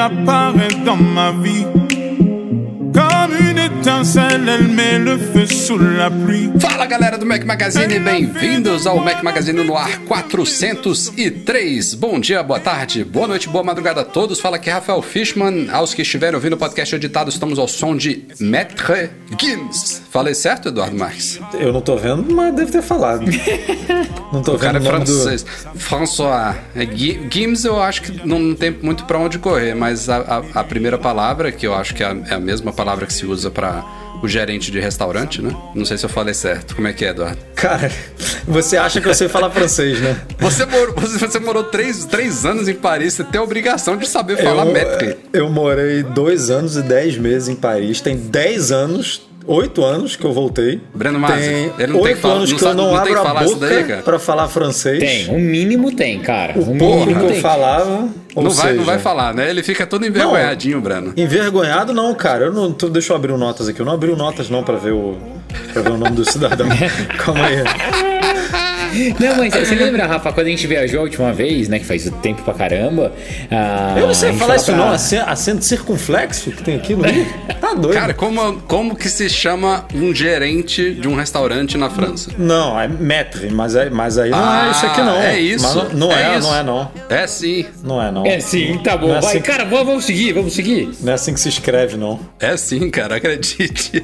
Apparaît dans ma vie. Comme une étincelle, pluie. Fala galera do Mac Magazine, bem-vindos ao Mac Magazine no ar 403. Bom dia, boa tarde, boa noite, boa madrugada a todos. Fala aqui Rafael Fishman. Aos que estiverem ouvindo o podcast editado, estamos ao som de Maître Gims. Falei certo, Eduardo Marques? Eu não tô vendo, mas deve ter falado. Não tô O cara é vendo o nome do... francês. François. É, Gi- Gims eu acho que não tem muito pra onde correr, mas a, a- a primeira palavra, que eu acho que é a, é a mesma palavra que se usa pra o gerente de restaurante, né? Não sei se eu falei certo. Como é que é, Eduardo? Cara, você acha que eu sei falar francês, né? Você morou, você, você morou três, três anos em Paris, você tem a obrigação de saber falar eu, maître. eu morei dois anos e dez meses em Paris. Tem dez anos, oito anos que eu voltei. Breno Masi, tem não oito falar- anos não que eu não, não abro a boca pra falar francês. Tem, um mínimo tem, cara. O um pouco mínimo que eu tem. falava. Ou Não vai, não seja, vai falar, né? Ele fica todo envergonhadinho, Breno. Envergonhado não, cara. Eu não, tô- deixa eu abrir o notas aqui. Eu não abri o notas não pra ver o para ver o nome do cidadão. Calma aí. Não, mas você lembra, Rafa, quando a gente viajou a última vez, né? Que faz tempo pra caramba. ah, Eu não sei falar isso não. pra- Acen- Acento circunflexo que tem aqui no Rio. Tá doido. Cara, como, como que se chama um gerente de um restaurante na França? Não, é maître, mas, é, mas aí não Ah, é isso aqui não. é isso. Mas não, não É é, isso. não é não. É sim, Não é não. É sim, tá bom. Não é Vai, assim- cara, vamos vamos seguir, vamos seguir. Não é assim que se escreve não. é sim, cara, acredite.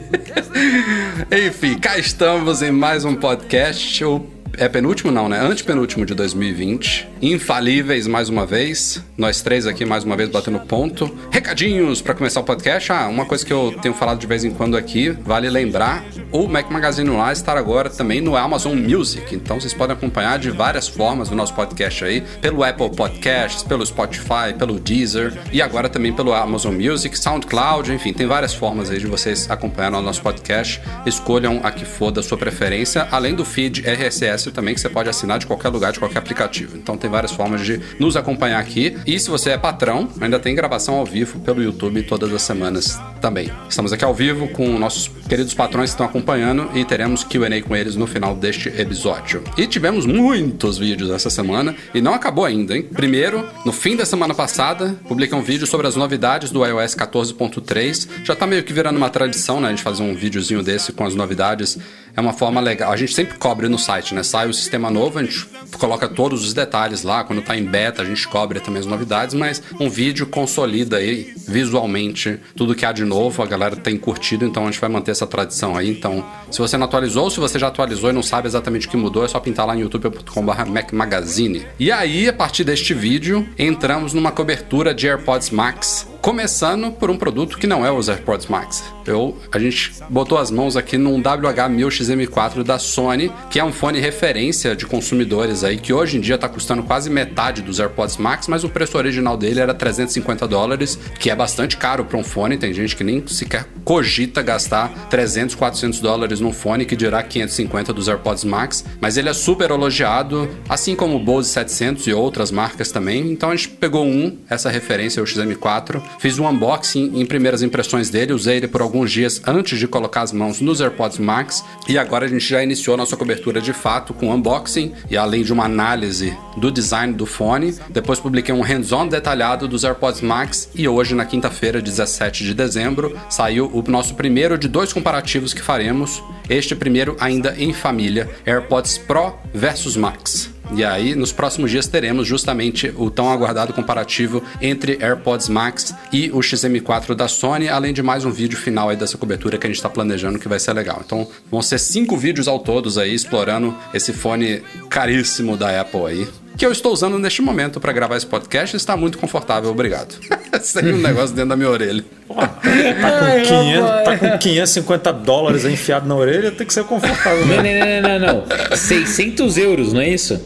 Enfim, cá estamos em mais um podcast. O é penúltimo não, né? Antepenúltimo de 2020. Infalíveis mais uma vez. Nós três aqui mais uma vez batendo ponto. Recadinhos pra começar o podcast. Ah, uma coisa que eu tenho falado de vez em quando aqui, vale lembrar, o Mac Magazine lá estar agora também no Amazon Music. Então vocês podem acompanhar de várias formas o nosso podcast aí, pelo Apple Podcasts, pelo Spotify, pelo Deezer e agora também pelo Amazon Music, SoundCloud, enfim, tem várias formas aí de vocês acompanhar o nosso podcast. Escolham a que for da sua preferência, além do feed RSS também que você pode assinar de qualquer lugar, de qualquer aplicativo. Então tem várias formas de nos acompanhar aqui. E se você é patrão, ainda tem gravação ao vivo pelo YouTube todas as semanas também. Estamos aqui ao vivo com nossos queridos patrões que estão acompanhando e teremos Q&A com eles no final deste episódio. E tivemos muitos vídeos essa semana e não acabou ainda, hein? Primeiro, no fim da semana passada, publiquei um vídeo sobre as novidades do iOS 14.3. Já tá meio que virando uma tradição, né? A gente fazer um videozinho desse com as novidades. É uma forma legal. A gente sempre cobre no site, né? Sai o sistema novo, a gente coloca todos os detalhes lá. Quando tá em beta, a gente cobre também as novidades, mas um vídeo consolida aí visualmente tudo que há de novo. A galera tem curtido, então a gente vai manter essa tradição aí. Então, se você não atualizou, se você já atualizou e não sabe exatamente o que mudou, é só pintar lá em youtube.com.br Mac Magazine. E aí, a partir deste vídeo, entramos numa cobertura de AirPods Max. Começando por um produto que não é os AirPods Max. Eu, a gente botou as mãos aqui num WH-1000XM4 da Sony, que é um fone referência de consumidores aí, que hoje em dia tá custando quase metade dos AirPods Max, mas o preço original dele era 350 dólares, que é bastante caro para um fone. Tem gente que nem sequer cogita gastar 300, 400 dólares num fone, que dirá 550 dos AirPods Max, mas ele é super elogiado, assim como o Bose 700 e outras marcas também. Então a gente pegou um, essa referência, o XM4, fiz um unboxing em primeiras impressões dele, usei ele por alguns dias antes de colocar as mãos nos AirPods Max e agora a gente já iniciou nossa cobertura de fato com unboxing e além de uma análise do design do fone. Depois publiquei um hands-on detalhado dos AirPods Max e hoje, na quinta-feira, 17 de dezembro, saiu o nosso primeiro de dois comparativos que faremos. Este primeiro ainda em família, AirPods Pro versus Max. E aí, nos próximos dias, teremos justamente o tão aguardado comparativo entre AirPods Max e o XM4 da Sony, além de mais um vídeo final aí dessa cobertura que a gente está planejando que vai ser legal. Então, vão ser cinco vídeos ao todos aí, explorando esse fone caríssimo da Apple aí. Que eu estou usando neste momento para gravar esse podcast está muito confortável, obrigado. Sem um negócio dentro da minha orelha. Tá com, 500, tá com 550 dólares enfiado na orelha, tem que ser confortável, Não, né? não, não, não, não, não. 600 euros, não é isso?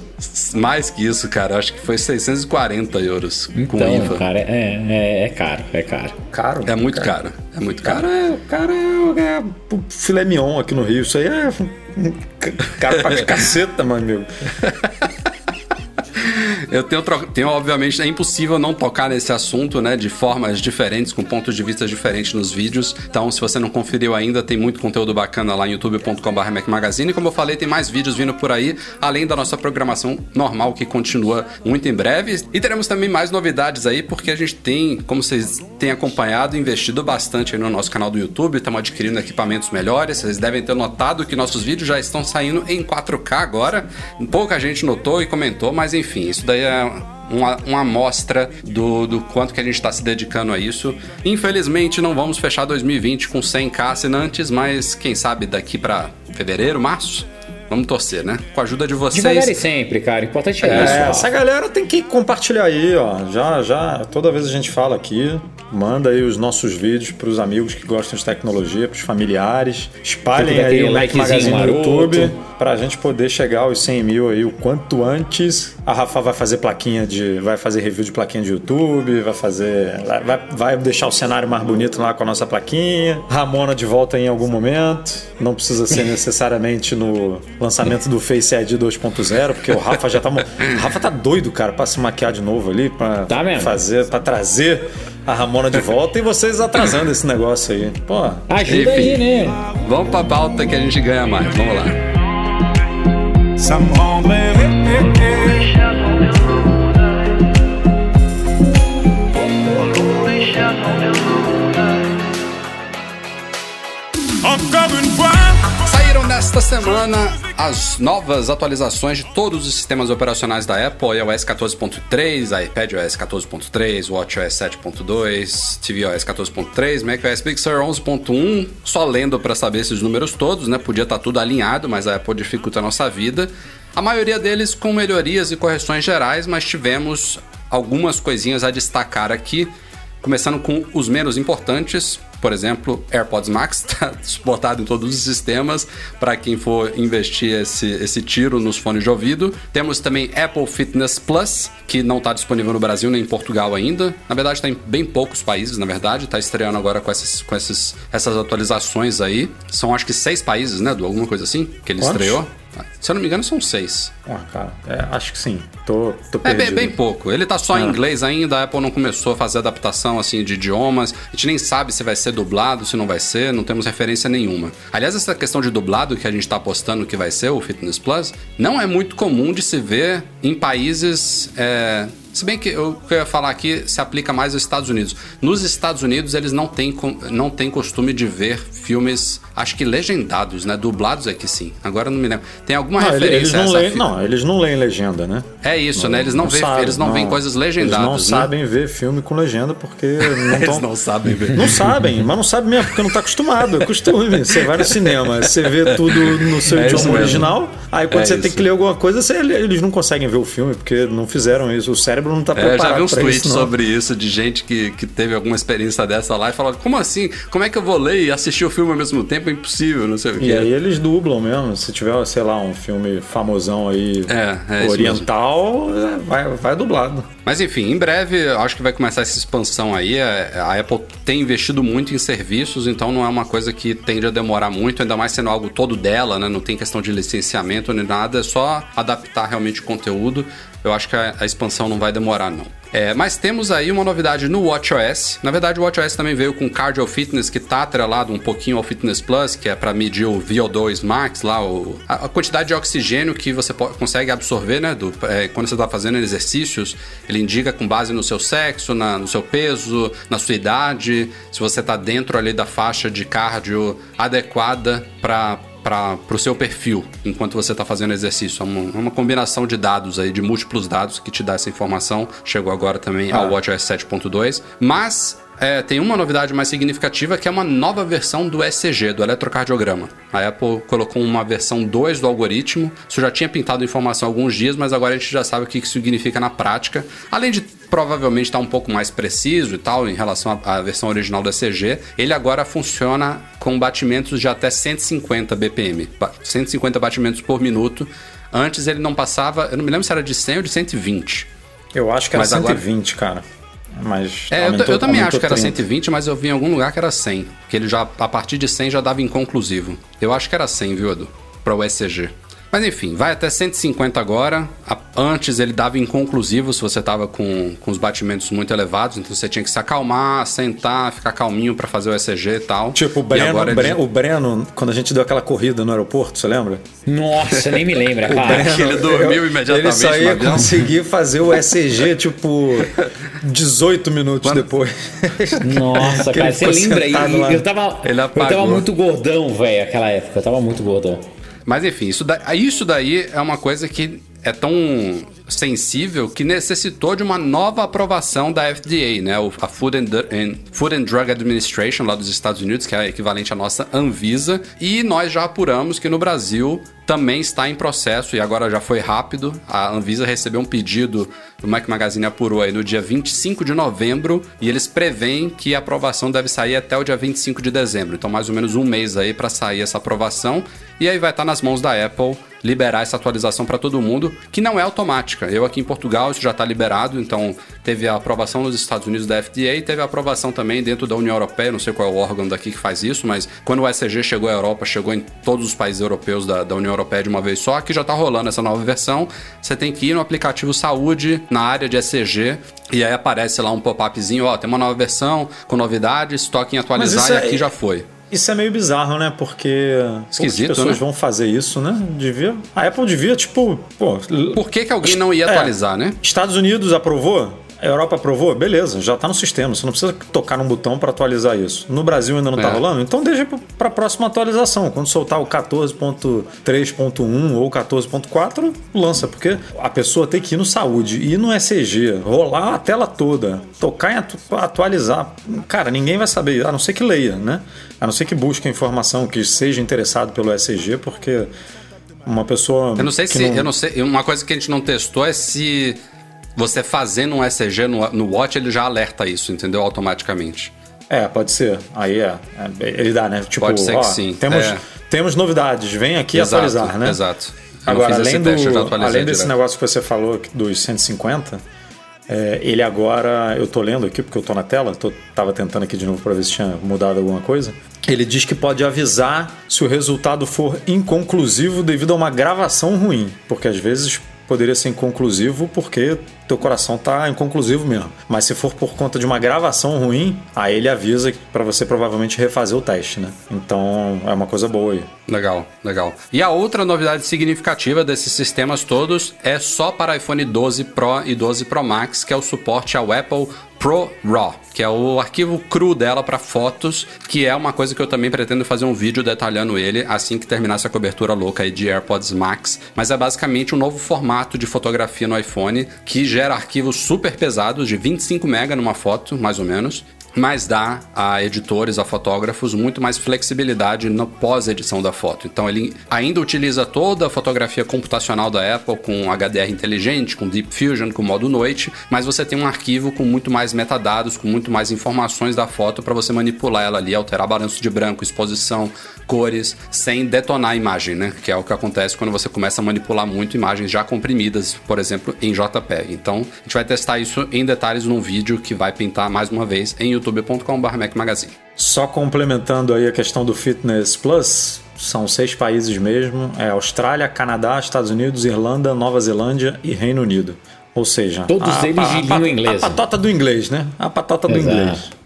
Mais que isso, cara. Acho que foi 640 euros com Então, IVA. cara, é, é, é caro, é caro. Caro. É muito caro. É muito Cara, caro. é, cara é, é filé mignon aqui no Rio. Isso aí é caro pra caceta, meu amigo. Eu tenho, tenho, obviamente, é impossível não tocar nesse assunto, né? De formas diferentes, com pontos de vista diferentes nos vídeos. Então, se você não conferiu ainda, tem muito conteúdo bacana lá em youtube.com.br Magazine. Como eu falei, tem mais vídeos vindo por aí, além da nossa programação normal, que continua muito em breve. E teremos também mais novidades aí, porque a gente tem, como vocês têm acompanhado, investido bastante no nosso canal do YouTube. Estamos adquirindo equipamentos melhores. Vocês devem ter notado que nossos vídeos já estão saindo em 4K agora. Pouca gente notou e comentou, mas enfim, isso daí é uma, uma amostra do, do quanto que a gente está se dedicando a isso. Infelizmente, não vamos fechar 2020 com 100k assinantes, mas quem sabe daqui para fevereiro, março, vamos torcer, né? Com a ajuda de vocês. Devagar e sempre, cara. Importante é, É, isso. Essa galera tem que compartilhar aí, ó. Já, já, toda vez a gente fala aqui, manda aí os nossos vídeos pros amigos que gostam de tecnologia, pros familiares. Espalhem aí o Mac Magazine no. YouTube pra gente poder chegar aos 100 mil aí o quanto antes. A Rafa vai fazer plaquinha de. vai fazer review de plaquinha de YouTube, vai fazer. vai, vai deixar o cenário mais bonito lá com a nossa plaquinha. Ramona de volta em algum momento. Não precisa ser necessariamente no lançamento do Face ID 2.0, porque o Rafa já tá. Rafa tá doido, cara, pra se maquiar de novo ali, pra Tá mesmo? fazer, pra trazer a Ramona de volta e vocês atrasando esse negócio aí. Pô, Ajuda aí, né? Vamos pra pauta que a gente ganha mais. Vamos lá. Ça Nesta semana as novas atualizações de todos os sistemas operacionais da Apple, iOS 14.3, iPadOS 14.3, WatchOS 7.2, tvOS 14.3, macOS Big Sur 11.1. Só lendo para saber esses números todos, né? Podia estar tudo alinhado, mas a Apple dificulta a nossa vida. A maioria deles com melhorias e correções gerais, mas tivemos algumas coisinhas a destacar aqui. Começando com os menos importantes, por exemplo, AirPods Max está suportado em todos os sistemas para quem for investir esse, esse tiro nos fones de ouvido. Temos também Apple Fitness Plus, que não está disponível no Brasil nem em Portugal ainda. Na verdade, está em bem poucos países, na verdade. Está estreando agora com, esses, com esses, essas atualizações aí. São acho que seis países, né? Do alguma coisa assim, que ele Quantos? estreou. Se eu não me engano, são seis. ah, cara, é, acho que sim. Tô, tô É perdido. bem, bem pouco. Ele tá só em Ah. inglês ainda, a Apple não começou a fazer adaptação assim de idiomas. A gente nem sabe se vai ser dublado, se não vai ser, não temos referência nenhuma. Aliás, essa questão de dublado que a gente tá apostando que vai ser o Fitness Plus, não é muito comum de se ver em países. é, Se bem que o que eu ia falar aqui se aplica mais aos Estados Unidos. Nos Estados Unidos, eles não têm, não têm costume de ver filmes, acho que legendados, né? Dublados é que sim. Agora eu não me lembro. Tem alguma Não, referência eles a não, essa leem, não, eles não leem legenda, né? É isso, né? Eles não, veem, sabem, eles não, veem coisas legendadas, Eles não né? sabem ver filme com legenda porque não Eles tão- não sabem ver. Não sabem, mas não sabem mesmo, porque não tá acostumado. É costume. Você vai no cinema, você vê tudo no seu É idioma original. Aí quando É você tem isso. que ler alguma coisa, você- eles não conseguem ver o filme, porque não fizeram isso. O cérebro não tá É, preparado. eu já vi uns tweets isso, sobre isso de gente que, que teve alguma experiência dessa lá e falou: como assim? Como é que eu vou ler e assistir o filme ao mesmo tempo? É impossível, não sei o E que. aí eles dublam mesmo. Se tiver, sei lá, um filme famosão aí É, é oriental, é, vai, vai dublado. Mas enfim, em breve acho que vai começar essa expansão aí. É, A Apple tem investido muito em serviços, então não é uma coisa que tende a demorar muito, ainda mais sendo algo todo dela, né? Não tem questão de licenciamento nem nada, é só adaptar realmente o conteúdo. Eu acho que a, a expansão não vai demorar, não. É, mas temos aí uma novidade no WatchOS. Na verdade, o WatchOS também veio com Cardio Fitness, que está atrelado um pouquinho ao Fitness Plus, que é para medir o VO2 Max, lá, o- a, a quantidade de oxigênio que você po- consegue absorver, né? do- é, quando você está fazendo exercícios, ele indica com base no seu sexo, na- no seu peso, na sua idade, se você está dentro ali da faixa de cardio adequada para para o seu perfil enquanto você está fazendo exercício. É uma, é uma combinação de dados aí, de múltiplos dados que te dá essa informação. Chegou agora também ao WatchOS 7.2. Mas é, tem uma novidade mais significativa que é uma nova versão do ECG, do eletrocardiograma. A Apple colocou uma versão 2 do algoritmo. Isso já tinha pintado informação há alguns dias, mas agora a gente já sabe o que isso significa na prática. Além de provavelmente estar um pouco mais preciso e tal em relação à à versão original do ECG, ele agora funciona com batimentos de até 150 BPM, ba- 150 batimentos por minuto Antes ele não passava, eu não me lembro se era de 100 ou de 120. Eu acho que era Mas agora- 120, cara. Mas É, eu, aumentou- eu também acho que era 30. 120, mas eu vi em algum lugar que era 100. Que ele já, a partir de 100 já dava inconclusivo. Eu acho que era 100, viu, Edu? Pra o ECG. Mas enfim, vai até 150 agora. Antes ele dava inconclusivo se você tava com, com os batimentos muito elevados, então você tinha que se acalmar, sentar, ficar calminho pra fazer o ECG e tal. Tipo, o E Breno, agora Bre- ele- o Breno, quando a gente deu aquela corrida no aeroporto, você lembra? Nossa, nem me lembra, O cara. Breno, que ele dormiu eu- imediatamente Ele só ia conseguir fazer o ECG, tipo, 18 minutos depois. Nossa, Que cara, você lembra? E, lá. eu tava, Ele eu tava muito gordão, velho, aquela época. Eu tava muito gordão. Mas enfim, isso, da- isso daí é uma coisa que é tão sensível que necessitou de uma nova aprovação da FDA, né? A Food and, Food and Drug Administration lá dos Estados Unidos, que é equivalente à nossa Anvisa, e nós já apuramos que no Brasil também está em processo e agora já foi rápido. A Anvisa recebeu um pedido, o Mac Magazine apurou aí no dia 25 de novembro e eles preveem que a aprovação deve sair até o dia 25 de dezembro. Então, mais ou menos um mês aí para sair essa aprovação. E aí vai estar nas mãos da Apple liberar essa atualização para todo mundo, que não é automática. Eu aqui em Portugal isso já está liberado, então teve a aprovação nos Estados Unidos da FDA e teve a aprovação também dentro da União Europeia. Não sei qual é o órgão daqui que faz isso, mas quando o ECG chegou à Europa, chegou em todos os países europeus da, da União Europeia de uma vez só. Aqui já está rolando essa nova versão. Você tem que ir no aplicativo Saúde, na área de ECG, e aí aparece lá um pop-upzinho: ó, tem uma nova versão com novidades, toque em atualizar e é- aqui já foi. Isso é meio bizarro, né? Porque Esquisito, poucas pessoas né? vão fazer isso, né? Devia. A Apple devia, tipo, pô. Por que, que alguém não ia É. atualizar, né? Estados Unidos aprovou? A Europa aprovou? Beleza, já tá no sistema. Você não precisa tocar num botão para atualizar isso. No Brasil ainda não tá É. rolando? Então deixa para a próxima atualização. Quando soltar o 14.3.1 ou 14.4, lança, porque a pessoa tem que ir no saúde, ir no ECG, rolar a tela toda, tocar em atu- atualizar. Cara, ninguém vai saber, a não ser que leia, né? A não ser que busque a informação, que seja interessado pelo ECG, porque uma pessoa. Eu não sei se. Eu não sei. Uma coisa que a gente não testou é se você fazendo um ECG no, no Watch, ele já alerta isso, entendeu? Automaticamente. É, pode ser. Aí é. é, ele dá, né? Tipo, Pode ser que ó, sim. Temos, É. temos novidades, vem aqui Exato, atualizar, né? Exato. Eu Agora, além, teste, do, além desse direto. negócio que você falou dos 150, é, ele agora, eu tô lendo aqui porque eu tô na tela, tô, tava tentando aqui de novo para ver se tinha mudado alguma coisa. Ele diz que pode avisar se o resultado for inconclusivo devido a uma gravação ruim, porque às vezes poderia ser inconclusivo porque teu coração tá inconclusivo mesmo. Mas se for por conta de uma gravação ruim, aí ele avisa para você provavelmente refazer o teste, né? Então é uma coisa boa aí. Legal, legal. E a outra novidade significativa desses sistemas todos é só para iPhone 12 Pro e 12 Pro Max, que é o suporte ao Apple Pro RAW, que é o arquivo cru dela para fotos, que é uma coisa que eu também pretendo fazer um vídeo detalhando ele assim que terminar essa cobertura louca aí de AirPods Max. Mas é basicamente um novo formato de fotografia no iPhone que gera arquivos super pesados de 25 MB numa foto, mais ou menos mas dá a editores, a fotógrafos, muito mais flexibilidade na pós-edição da foto. Então ele ainda utiliza toda a fotografia computacional da Apple com HDR inteligente, com Deep Fusion, com modo noite, mas você tem um arquivo com muito mais metadados, com muito mais informações da foto para você manipular ela ali, alterar balanço de branco, exposição, cores, sem detonar a imagem, né? Que é o que acontece quando você começa a manipular muito imagens já comprimidas, por exemplo, em JPEG. Então, a gente vai testar isso em detalhes num vídeo que vai pintar mais uma vez em youtube.com.br Mac Magazine. Só complementando aí a questão do Fitness Plus, são seis países mesmo: é Austrália, Canadá, Estados Unidos, Irlanda, Nova Zelândia e Reino Unido. Ou seja, Todos a, eles de língua inglesa. A patota do inglês, né? A patota do Exato. inglês.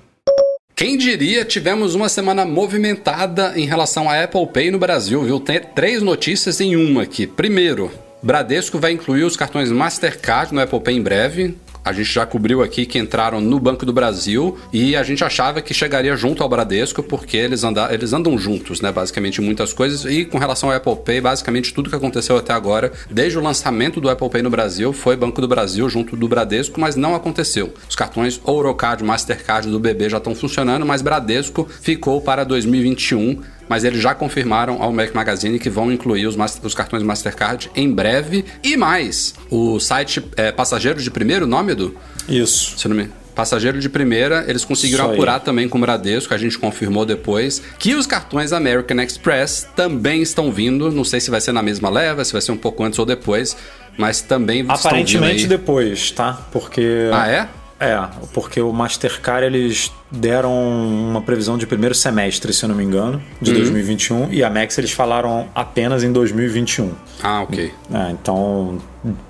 Quem diria, tivemos uma semana movimentada em relação à Apple Pay no Brasil, viu? Tem três notícias em uma aqui. Primeiro, Bradesco vai incluir os cartões Mastercard no Apple Pay em breve. A gente já cobriu aqui que entraram no Banco do Brasil e a gente achava que chegaria junto ao Bradesco porque eles, anda, eles andam juntos, né? Basicamente, muitas coisas. E com relação ao Apple Pay, basicamente tudo que aconteceu até agora, desde o lançamento do Apple Pay no Brasil, foi Banco do Brasil junto do Bradesco, mas não aconteceu. Os cartões Ourocard, Mastercard do BB já estão funcionando, mas Bradesco ficou para 2021 mas eles já confirmaram ao Mac Magazine que vão incluir os, mas- os cartões Mastercard em breve. E mais, o site é, Passageiros de Primeiro, nome, Edu? Isso. Se não me... Passageiro de primeira, eles conseguiram apurar também com o Bradesco, a gente confirmou depois, que os cartões American Express também estão vindo. Não sei se vai ser na mesma leva, se vai ser um pouco antes ou depois, mas também estão vindo Aparentemente aí. depois, tá? Porque. Ah, é? É, porque o Mastercard eles deram uma previsão de primeiro semestre, se eu não me engano, de Uhum. 2021, e a Max eles falaram apenas em 2021. Ah, ok. É, então,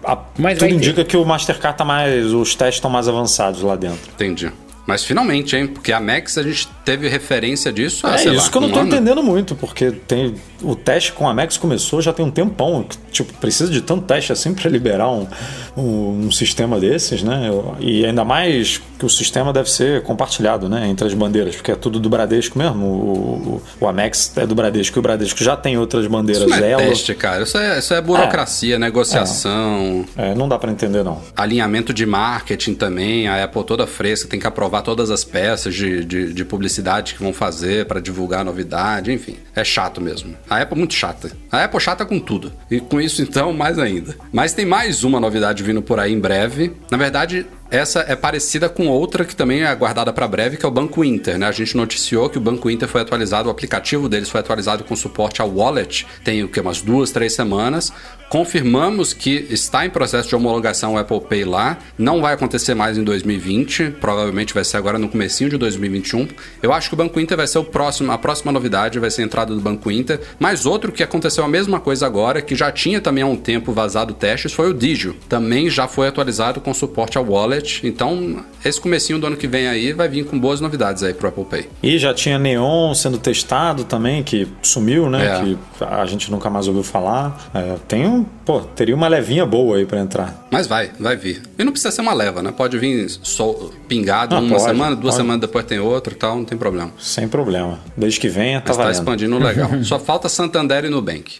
a- Mas tudo vai ter. indica que o Mastercard tá mais. Os testes estão mais avançados lá dentro. Entendi. Mas finalmente, hein? Porque a Max a gente teve referência disso há, é sei isso lá, que eu não um tô ano. entendendo muito, porque tem o teste com a Max começou já tem um tempão. que, Tipo, precisa de tanto teste assim para liberar um, um, um sistema desses, né? Eu- E ainda mais que o sistema deve ser compartilhado, né? Entre as bandeiras, porque é tudo do Bradesco mesmo. O, o, o Amex é do Bradesco e o Bradesco já tem outras bandeiras Isso não é Elo. teste, cara. Isso é, isso é burocracia, negociação, É, não dá para entender, não. alinhamento de marketing também. A Apple toda fresca tem que aprovar todas as peças de, de, de publicidade que vão fazer para divulgar a novidade. Enfim, é chato mesmo. A Apple é muito chata. A Apple é chata com tudo. E com isso, então, mais ainda. Mas tem mais uma novidade vindo por aí em breve. Na verdade, essa é parecida com outra que também é aguardada para breve, que é o Banco Inter, né? A gente noticiou que o Banco Inter foi atualizado, o aplicativo deles foi atualizado com suporte ao Wallet, tem o que umas duas, três semanas. Confirmamos que está em processo de homologação o Apple Pay lá. Não vai acontecer mais em 2020, provavelmente vai ser agora no comecinho de 2021. Eu acho que o Banco Inter vai ser o próximo, a próxima novidade, vai ser a entrada do Banco Inter. Mas outro que aconteceu a mesma coisa agora, que já tinha também há um tempo vazado testes, foi o Digio. Também já foi atualizado com suporte ao Wallet. Então, esse comecinho do ano que vem aí vai vir com boas novidades aí pro Apple Pay. E já tinha Neon sendo testado também, que sumiu, né? É. Que a gente nunca mais ouviu falar. É, tem um. Pô, teria uma levinha boa aí para entrar. Mas vai, vai vir. E não precisa ser uma leva, né? Pode vir sol, pingado Ah, uma pode, semana, duas pode. semanas depois tem outro e tal, não tem problema. Sem problema. Desde que venha, tá Mas tá valendo. expandindo legal. Só falta Santander e Nubank.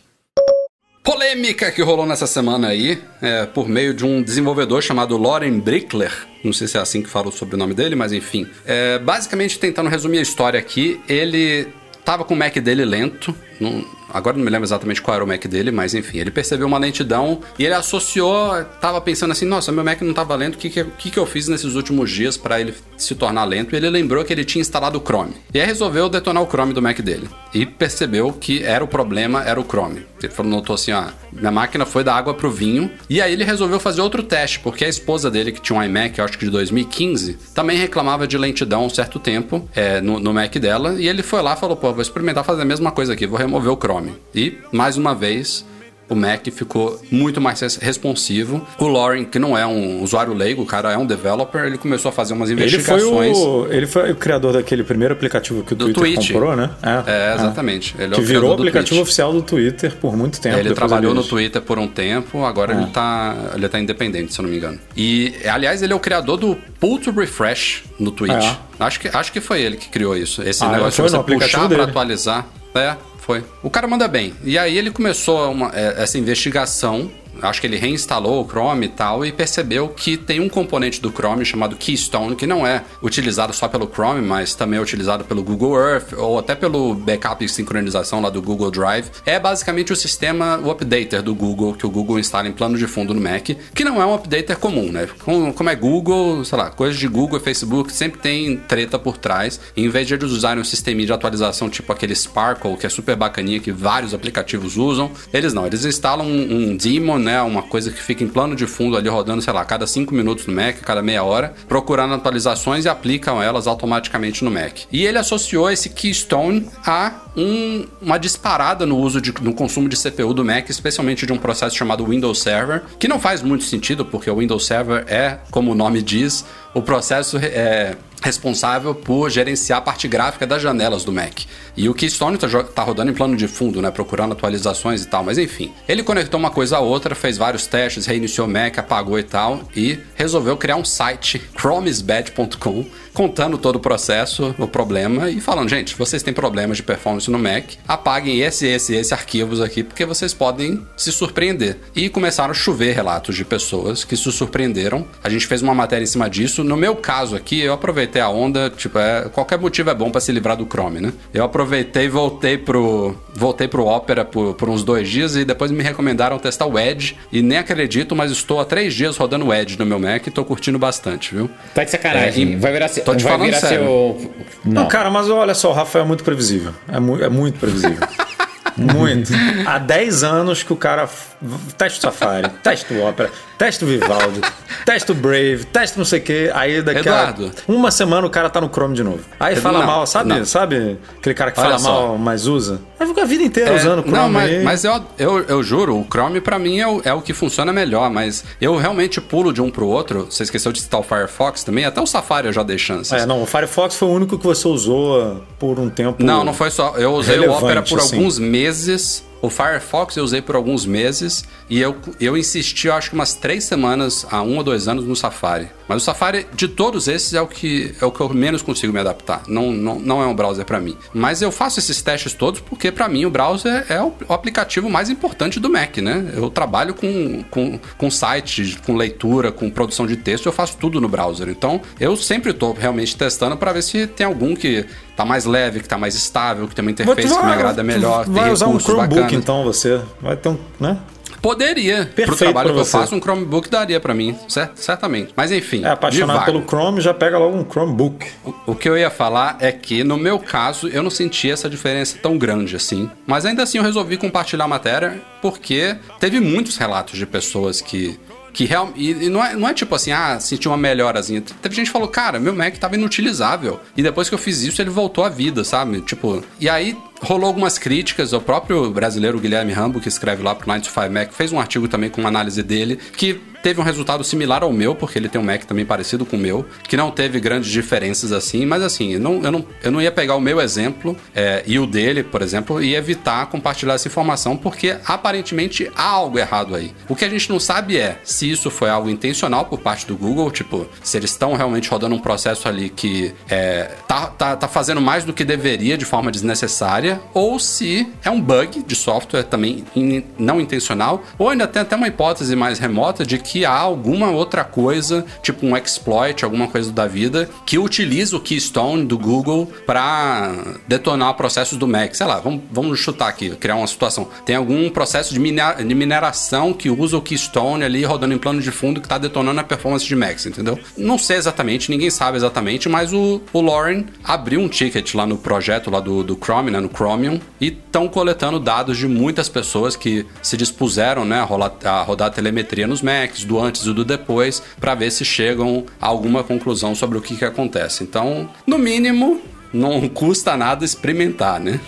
Polêmica que rolou nessa semana aí, é, por meio de um desenvolvedor chamado Loren Brickler. Não sei se é assim que fala o sobrenome dele, mas enfim. É, basicamente, tentando resumir a história aqui, ele tava com o Mac dele lento. Não- agora não me lembro exatamente qual era o Mac dele, mas enfim, ele percebeu uma lentidão e ele associou, tava pensando assim, nossa, meu Mac não tava lento, o que, que, que, eu fiz nesses últimos dias para ele se tornar lento? E ele lembrou que ele tinha instalado o Chrome. E aí resolveu detonar o Chrome do Mac dele. E percebeu que era o problema, era o Chrome. Ele notou assim, ó, minha máquina foi da água pro vinho. E aí ele resolveu fazer outro teste, porque a esposa dele, que tinha um iMac, acho que de 2015, também reclamava de lentidão um certo tempo é, no, no Mac dela. E ele foi lá e falou, pô, vou experimentar fazer a mesma coisa aqui, vou remover o Chrome. E, mais uma vez, o Mac ficou muito mais res- responsivo. O Lauren, que não é um usuário leigo, o cara é um developer, ele começou a fazer umas Ele foi, investigações. o, ele foi o criador daquele primeiro aplicativo que o Do Twitter Twitch. comprou, né? É, exatamente. Ele é que o virou o aplicativo Twitch. oficial do Twitter por muito tempo. Ele trabalhou eles- no Twitter por um tempo, agora É. ele, tá, ele tá independente, se eu não me engano. E, aliás, ele é o criador do Pull to Refresh no Twitch. É. Acho, que, acho que foi ele que criou isso. Esse Ah, negócio de você puxar dele. atualizar. É, foi. O cara manda bem. E aí ele começou uma- é, essa investigação. Acho que ele reinstalou o Chrome e tal e percebeu que tem um componente do Chrome chamado Keystone que não é utilizado só pelo Chrome, mas também é utilizado pelo Google Earth ou até pelo backup e sincronização lá do Google Drive. É basicamente o sistema, o updater do Google que o Google instala em plano de fundo no Mac, que não é um updater comum, né? Como, é Google, sei lá, coisas de Google e Facebook sempre tem treta por trás. Em vez de eles usarem um sisteminha de atualização tipo aquele Sparkle, que é super bacaninha, que vários aplicativos usam, eles não, eles instalam um, um daemon, né? Uma coisa que fica em plano de fundo ali rodando, sei lá, cada 5 minutos no Mac, cada meia hora, procurando atualizações e aplicam elas automaticamente no Mac. E ele associou esse Keystone a um- uma disparada no uso de, no consumo de CPU do Mac, especialmente de um processo chamado Windows Server, que não faz muito sentido, porque o Windows Server é, como o nome diz, o processo é responsável por gerenciar a parte gráfica das janelas do Mac. E o Keystone tá, tá rodando em plano de fundo, né? Procurando atualizações e tal. Mas enfim, ele conectou uma coisa a outra, fez vários testes, reiniciou o Mac, apagou e tal, e resolveu criar um site, chromesbad.com, contando todo o processo, o problema, e falando, gente, vocês têm problemas de performance no Mac, apaguem esse, esse, esse arquivos aqui, porque vocês podem se surpreender. E começaram a chover relatos de pessoas que se surpreenderam. A gente fez uma matéria em cima disso. No meu caso aqui, eu aproveitei aproveitei a onda, tipo, é, qualquer motivo é bom para se livrar do Chrome, né? Eu aproveitei e voltei pro, voltei pro Opera por, por uns dois dias e depois me recomendaram testar o Edge. E nem acredito, mas estou há três dias rodando o Edge no meu Mac e tô curtindo bastante, viu? Tá de sacanagem. É, vai virar, tô te vai falando virar sério. seu. Não, Não. cara, mas olha só, o Rafael é muito previsível. É, mu é muito previsível. muito. Há 10 anos que o cara o Safari, testa o Opera, testa o Vivaldi, testa o Brave, testa não sei o quê. Aí daqui Eduardo. a uma semana o cara tá no Chrome de novo. Aí Edu, fala não, mal, sabe? não. Sabe aquele cara que Olha fala só. mal, mas usa? Aí fica a vida inteira É, usando o Chrome não, mas, aí. mas eu, eu, eu juro, o Chrome pra mim é o, é o que funciona melhor, mas eu realmente pulo de um pro outro. Você esqueceu de citar o Firefox também? Até o Safari eu já dei chances. É, não, o Firefox foi o único que você usou por um tempo. Não, não foi só. Eu usei o Opera por assim. alguns meses. O Firefox eu usei por alguns meses e eu, eu insisti, eu acho que umas três semanas a um ou dois anos no Safari. Mas o Safari, de todos esses, é o que, é o que eu menos consigo me adaptar. Não, não, não é um browser pra mim. Mas eu faço esses testes todos porque, pra mim, o browser é o, o aplicativo mais importante do Mac, né? Eu trabalho com, com, com site, com leitura, com produção de texto, eu faço tudo no browser. Então, eu sempre tô realmente testando pra ver se tem algum que tá mais leve, que tá mais estável, que tem uma interface que me agrada melhor. Vai tem usar um recursos Chromebook bacanas. então você. Vai ter um. né? Poderia. Pro Perfeito trabalho pra que eu faço, um Chromebook daria pra mim, cer- certamente. Mas enfim. É apaixonado pelo Chrome, já pega logo um Chromebook. O- O que eu ia falar é que, no meu caso, eu não senti essa diferença tão grande assim. Mas ainda assim eu resolvi compartilhar a matéria porque teve muitos relatos de pessoas que. Que real, e, e não, é, não é tipo assim, ah, senti uma melhorazinha. Teve gente que falou, cara, meu Mac tava inutilizável. E depois que eu fiz isso, ele voltou à vida, sabe? Tipo, e aí rolou algumas críticas. O próprio brasileiro Guilherme Rambo, que escreve lá pro 9 to 5 Mac, fez um artigo também com uma análise dele, que teve um resultado similar ao meu, porque ele tem um Mac também parecido com o meu, que não teve grandes diferenças assim, mas assim, eu não, eu não, eu não ia pegar o meu exemplo é, e o dele, por exemplo, e evitar compartilhar essa informação, porque aparentemente há algo errado aí. O que a gente não sabe é se isso foi algo intencional por parte do Google, tipo, se eles estão realmente rodando um processo ali que é, tá, tá, tá fazendo mais do que deveria de forma desnecessária, ou se é um bug de software também in- não intencional, ou ainda tem até uma hipótese mais remota de que há alguma outra coisa, tipo um exploit, alguma coisa da vida, que utiliza o Keystone do Google para detonar processos do Mac. Sei lá, vamos, vamos chutar aqui, criar uma situação. Tem algum processo de, minera- de mineração que usa o Keystone ali rodando em plano de fundo que está detonando a performance de Macs, entendeu? Não sei exatamente, ninguém sabe exatamente, mas o, o Lauren abriu um ticket lá no projeto lá do, do Chrome, né, no Chromium, e estão coletando dados de muitas pessoas que se dispuseram né, a, rolar, a rodar telemetria nos Macs, do antes e do depois, para ver se chegam a alguma conclusão sobre o que, que acontece. Então, no mínimo, não custa nada experimentar, né?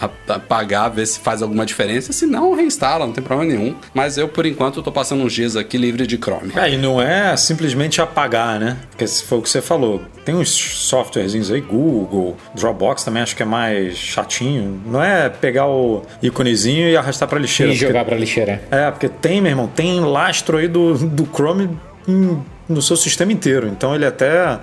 A- a- Pagar, ver se faz alguma diferença, se não, reinstala, não tem problema nenhum. Mas eu, por enquanto, tô passando uns dias aqui livre de Chrome. É, e não é simplesmente apagar, né? Porque se foi o que você falou. Tem uns softwarezinhos aí, Google, Dropbox também acho que é mais chatinho. Não é pegar o íconezinho e arrastar pra lixeira. E porque- jogar pra lixeira. É, porque tem, meu irmão, tem lastro aí do, do Chrome em- no seu sistema inteiro. Então ele até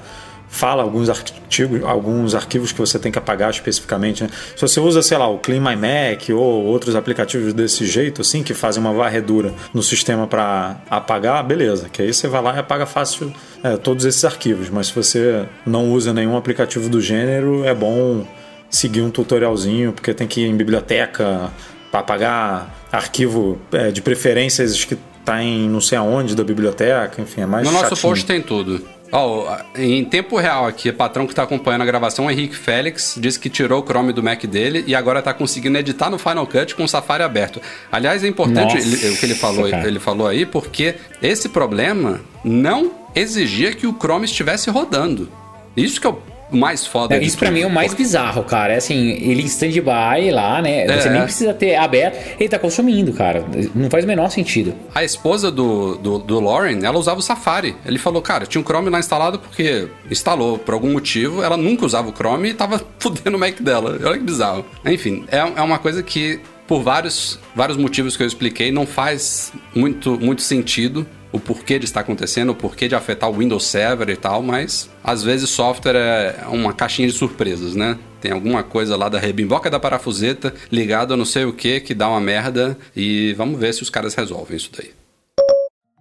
fala alguns artigos, alguns arquivos que você tem que apagar especificamente. né? Se você usa, sei lá, o Clean My Mac ou outros aplicativos desse jeito, assim, que fazem uma varredura no sistema para apagar, beleza. Que aí você vai lá e apaga fácil é, todos esses arquivos. Mas se você não usa nenhum aplicativo do gênero, é bom seguir um tutorialzinho, porque tem que ir em biblioteca para apagar arquivo é, de preferências que tá em não sei aonde da biblioteca, enfim, é mais No nosso chatinho. post tem tudo. Ó, em tempo real aqui, patrão que tá acompanhando a gravação, o Henrique Félix, disse que tirou o Chrome do Mac dele e agora tá conseguindo editar no Final Cut com o Safari aberto. Aliás, é importante ele- o que ele falou, cara. ele falou aí, porque esse problema não exigia que o Chrome estivesse rodando. Isso que é o mais foda. É, isso pra tudo. mim é o mais bizarro, cara. É assim, ele em stand-by lá, né? Você É. nem precisa ter aberto. Ele tá consumindo, cara. Não faz o menor sentido. A esposa do, do, do Lauren, ela usava o Safari. Ele falou, cara, tinha um Chrome lá instalado porque instalou por algum motivo. Ela nunca usava o Chrome e tava fudendo o Mac dela. Olha que bizarro. Enfim, é, é uma coisa que, por vários, vários motivos que eu expliquei, não faz muito, muito sentido o porquê de estar acontecendo, o porquê de afetar o Windows Server e tal, mas às vezes software é uma caixinha de surpresas, né? Tem alguma coisa lá da rebimboca da parafuseta ligada a não sei o que que dá uma merda e vamos ver se os caras resolvem isso daí.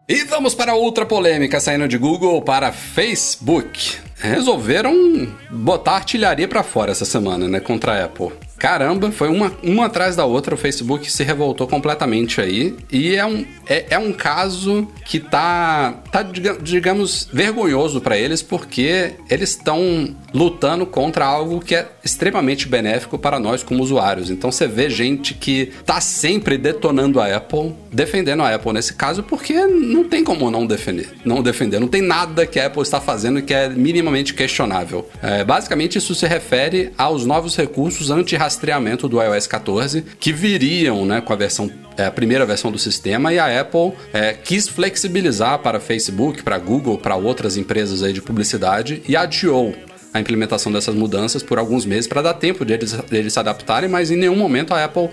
E vamos para outra polêmica saindo de Google para Facebook. resolveram botar artilharia para fora essa semana, né, contra a Apple. Caramba, foi uma, uma atrás da outra, o Facebook se revoltou completamente aí. E é um, é, é um caso que tá, tá digamos, vergonhoso para eles, porque eles estão lutando contra algo que é extremamente benéfico para nós como usuários. Então você vê gente que tá sempre detonando a Apple, defendendo a Apple nesse caso, porque não tem como não defender. Não defender. Não tem nada que a Apple está fazendo que é minimamente questionável. É, basicamente, isso se refere aos novos recursos anti rastreamento do iOS 14 que viriam né, com a versão é, a primeira versão do sistema e a Apple é, quis flexibilizar para Facebook, para Google, para outras empresas aí de publicidade e adiou a implementação dessas mudanças por alguns meses para dar tempo de de eles se adaptarem, mas em nenhum momento a Apple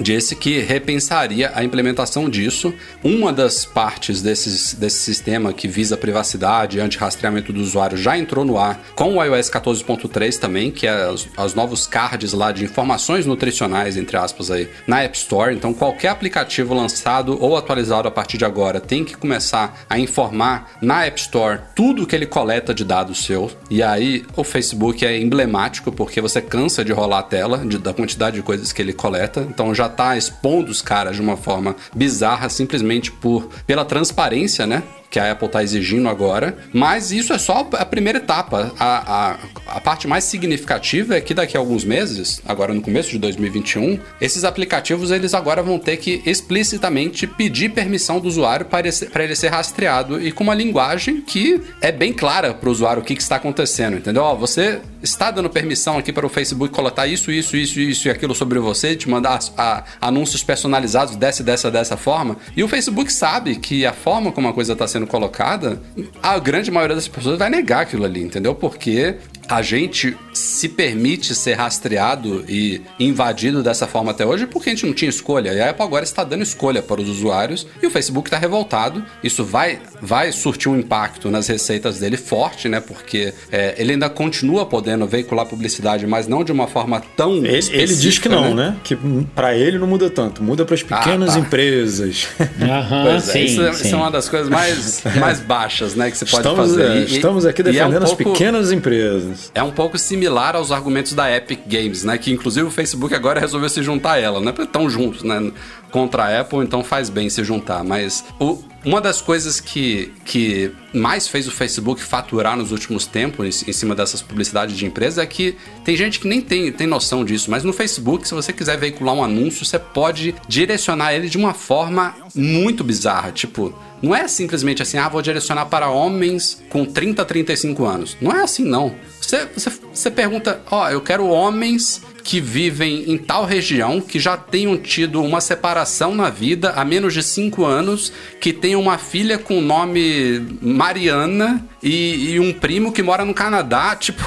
disse que repensaria a implementação disso. Uma das partes desses, desse sistema que visa privacidade e anti-rastreamento do usuário já entrou no ar com o iOS 14.3 também, que é os, os, novos cards lá de informações nutricionais, entre aspas, aí, na App Store. Então, qualquer aplicativo lançado ou atualizado a partir de agora tem que começar a informar na App Store tudo que ele coleta de dados seus. E aí, o Facebook é emblemático porque você cansa de rolar a tela de, da quantidade de coisas que ele coleta. Então, já tá expondo os caras de uma forma bizarra simplesmente por pela transparência, né? Que a Apple está exigindo agora, mas isso é só a primeira etapa. A, a, a, parte mais significativa é que daqui a alguns meses, agora no começo de 2021, esses aplicativos eles agora vão ter que explicitamente pedir permissão do usuário para ele, ser rastreado e com uma linguagem que é bem clara para o usuário o que, que, está acontecendo, entendeu? Ó, você está dando permissão aqui para o Facebook coletar isso, isso, isso, isso e aquilo sobre você, te mandar a, anúncios personalizados dessa, dessa, dessa forma. E o Facebook sabe que a forma como a coisa está sendo sendo colocada, a grande maioria das pessoas vai negar aquilo ali, entendeu? Porque a gente se permite ser rastreado e invadido dessa forma até hoje porque a gente não tinha escolha. E a Apple agora está dando escolha para os usuários e o Facebook está revoltado. Isso vai, vai surtir um impacto nas receitas dele forte, né? Porque é, ele ainda continua podendo veicular publicidade, mas não de uma forma tão. Ele, ele diz que não, né? né? Que para ele não muda tanto, muda para as ah, pequenas ah, tá. empresas. Aham, pois é, sim, isso, sim. isso, é uma das coisas mais, mais baixas, né? Que você pode estamos, fazer. É, e, estamos aqui defendendo é um pouco... as pequenas empresas. É um pouco similar aos argumentos da Epic Games, né? Que inclusive o Facebook agora resolveu se juntar a ela, né? Estão juntos, né? Contra a Apple, então faz bem se juntar. Mas o, uma das coisas que, que mais fez o Facebook faturar nos últimos tempos em, cima dessas publicidades de empresa é que tem gente que nem tem, tem noção disso, mas no Facebook, se você quiser veicular um anúncio, você pode direcionar ele de uma forma muito bizarra. Tipo, não é simplesmente assim, ah, vou direcionar para homens com 30 a 35 anos. Não é assim, não. Você, você, você pergunta, ó, oh, eu quero homens que vivem em tal região, que já tenham tido uma separação na vida há menos de 5 anos, que tem uma filha com o nome Mariana e, e, um primo que mora no Canadá. Tipo,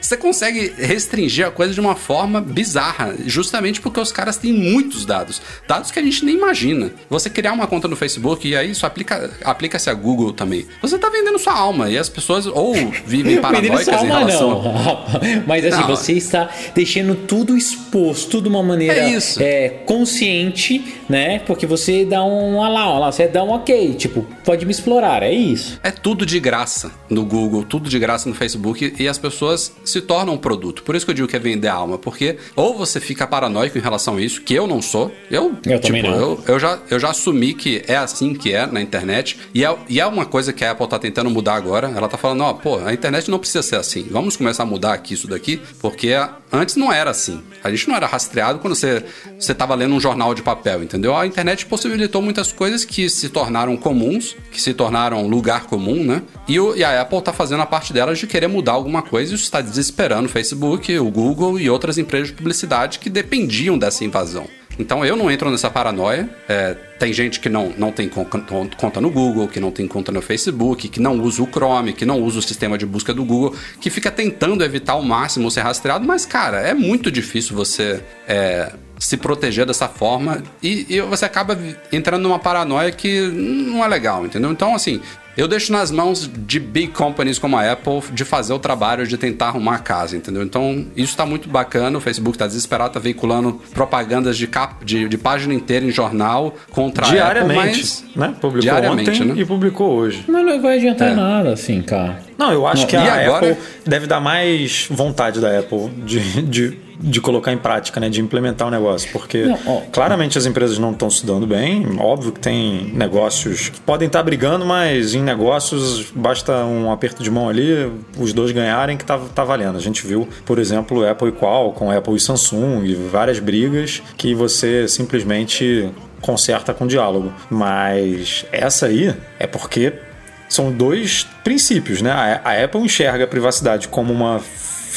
você consegue restringir a coisa de uma forma bizarra, justamente porque os caras têm muitos dados. Dados que a gente nem imagina. Você criar uma conta no Facebook e aí isso aplica, aplica-se a Google também. Você tá vendendo sua alma e as pessoas ou vivem paranoicas em relação. Não. Mas assim, não. você está deixando tudo tudo exposto de uma maneira é é, consciente, né? Porque você dá um lá, lá, você dá um ok, tipo, pode me explorar, é isso. É tudo de graça no Google, tudo de graça no Facebook e as pessoas se tornam um produto. Por isso que eu digo que é vender alma, porque ou você fica paranoico em relação a isso, que eu não sou, eu, eu tipo, eu, eu, já, eu já assumi que é assim que é na internet e é, e é uma coisa que a Apple tá tentando mudar agora. Ela tá falando, ó, pô, a internet não precisa ser assim. Vamos começar a mudar aqui isso daqui, porque antes não era assim assim. A gente não era rastreado quando você estava lendo um jornal de papel, entendeu? A internet possibilitou muitas coisas que se tornaram comuns, que se tornaram lugar comum, né? E, o, e a Apple está fazendo a parte dela de querer mudar alguma coisa e está desesperando o Facebook, o Google e outras empresas de publicidade que dependiam dessa invasão. Então eu não entro nessa paranoia. É, tem gente que não, não tem conta no Google, que não tem conta no Facebook, que não usa o Chrome, que não usa o sistema de busca do Google, que fica tentando evitar ao máximo ser rastreado, mas, cara, é muito difícil você é, se proteger dessa forma e, e, você acaba entrando numa paranoia que não é legal, entendeu? Então, assim, eu deixo nas mãos de big companies como a Apple de fazer o trabalho de tentar arrumar a casa, entendeu? Então, isso está muito bacana. O Facebook está desesperado, está veiculando propagandas de, cap, de, de, página inteira em jornal contra Diariamente, a Apple, mas... né? Publicou Diariamente, ontem né? e publicou hoje. Mas não vai adiantar é. nada, assim, cara. Não, eu acho não. que a agora... Apple deve dar mais vontade da Apple de, de de colocar em prática, né, de implementar o negócio, porque não, ó, claramente as empresas não estão se dando bem. Óbvio que tem negócios que podem estar brigando, mas em negócios basta um aperto de mão ali, os dois ganharem que tá, tá valendo. A gente viu, por exemplo, Apple e Qualcomm, Apple e Samsung, e várias brigas que você simplesmente conserta com diálogo. Mas essa aí é porque são dois princípios, né? A Apple enxerga a privacidade como uma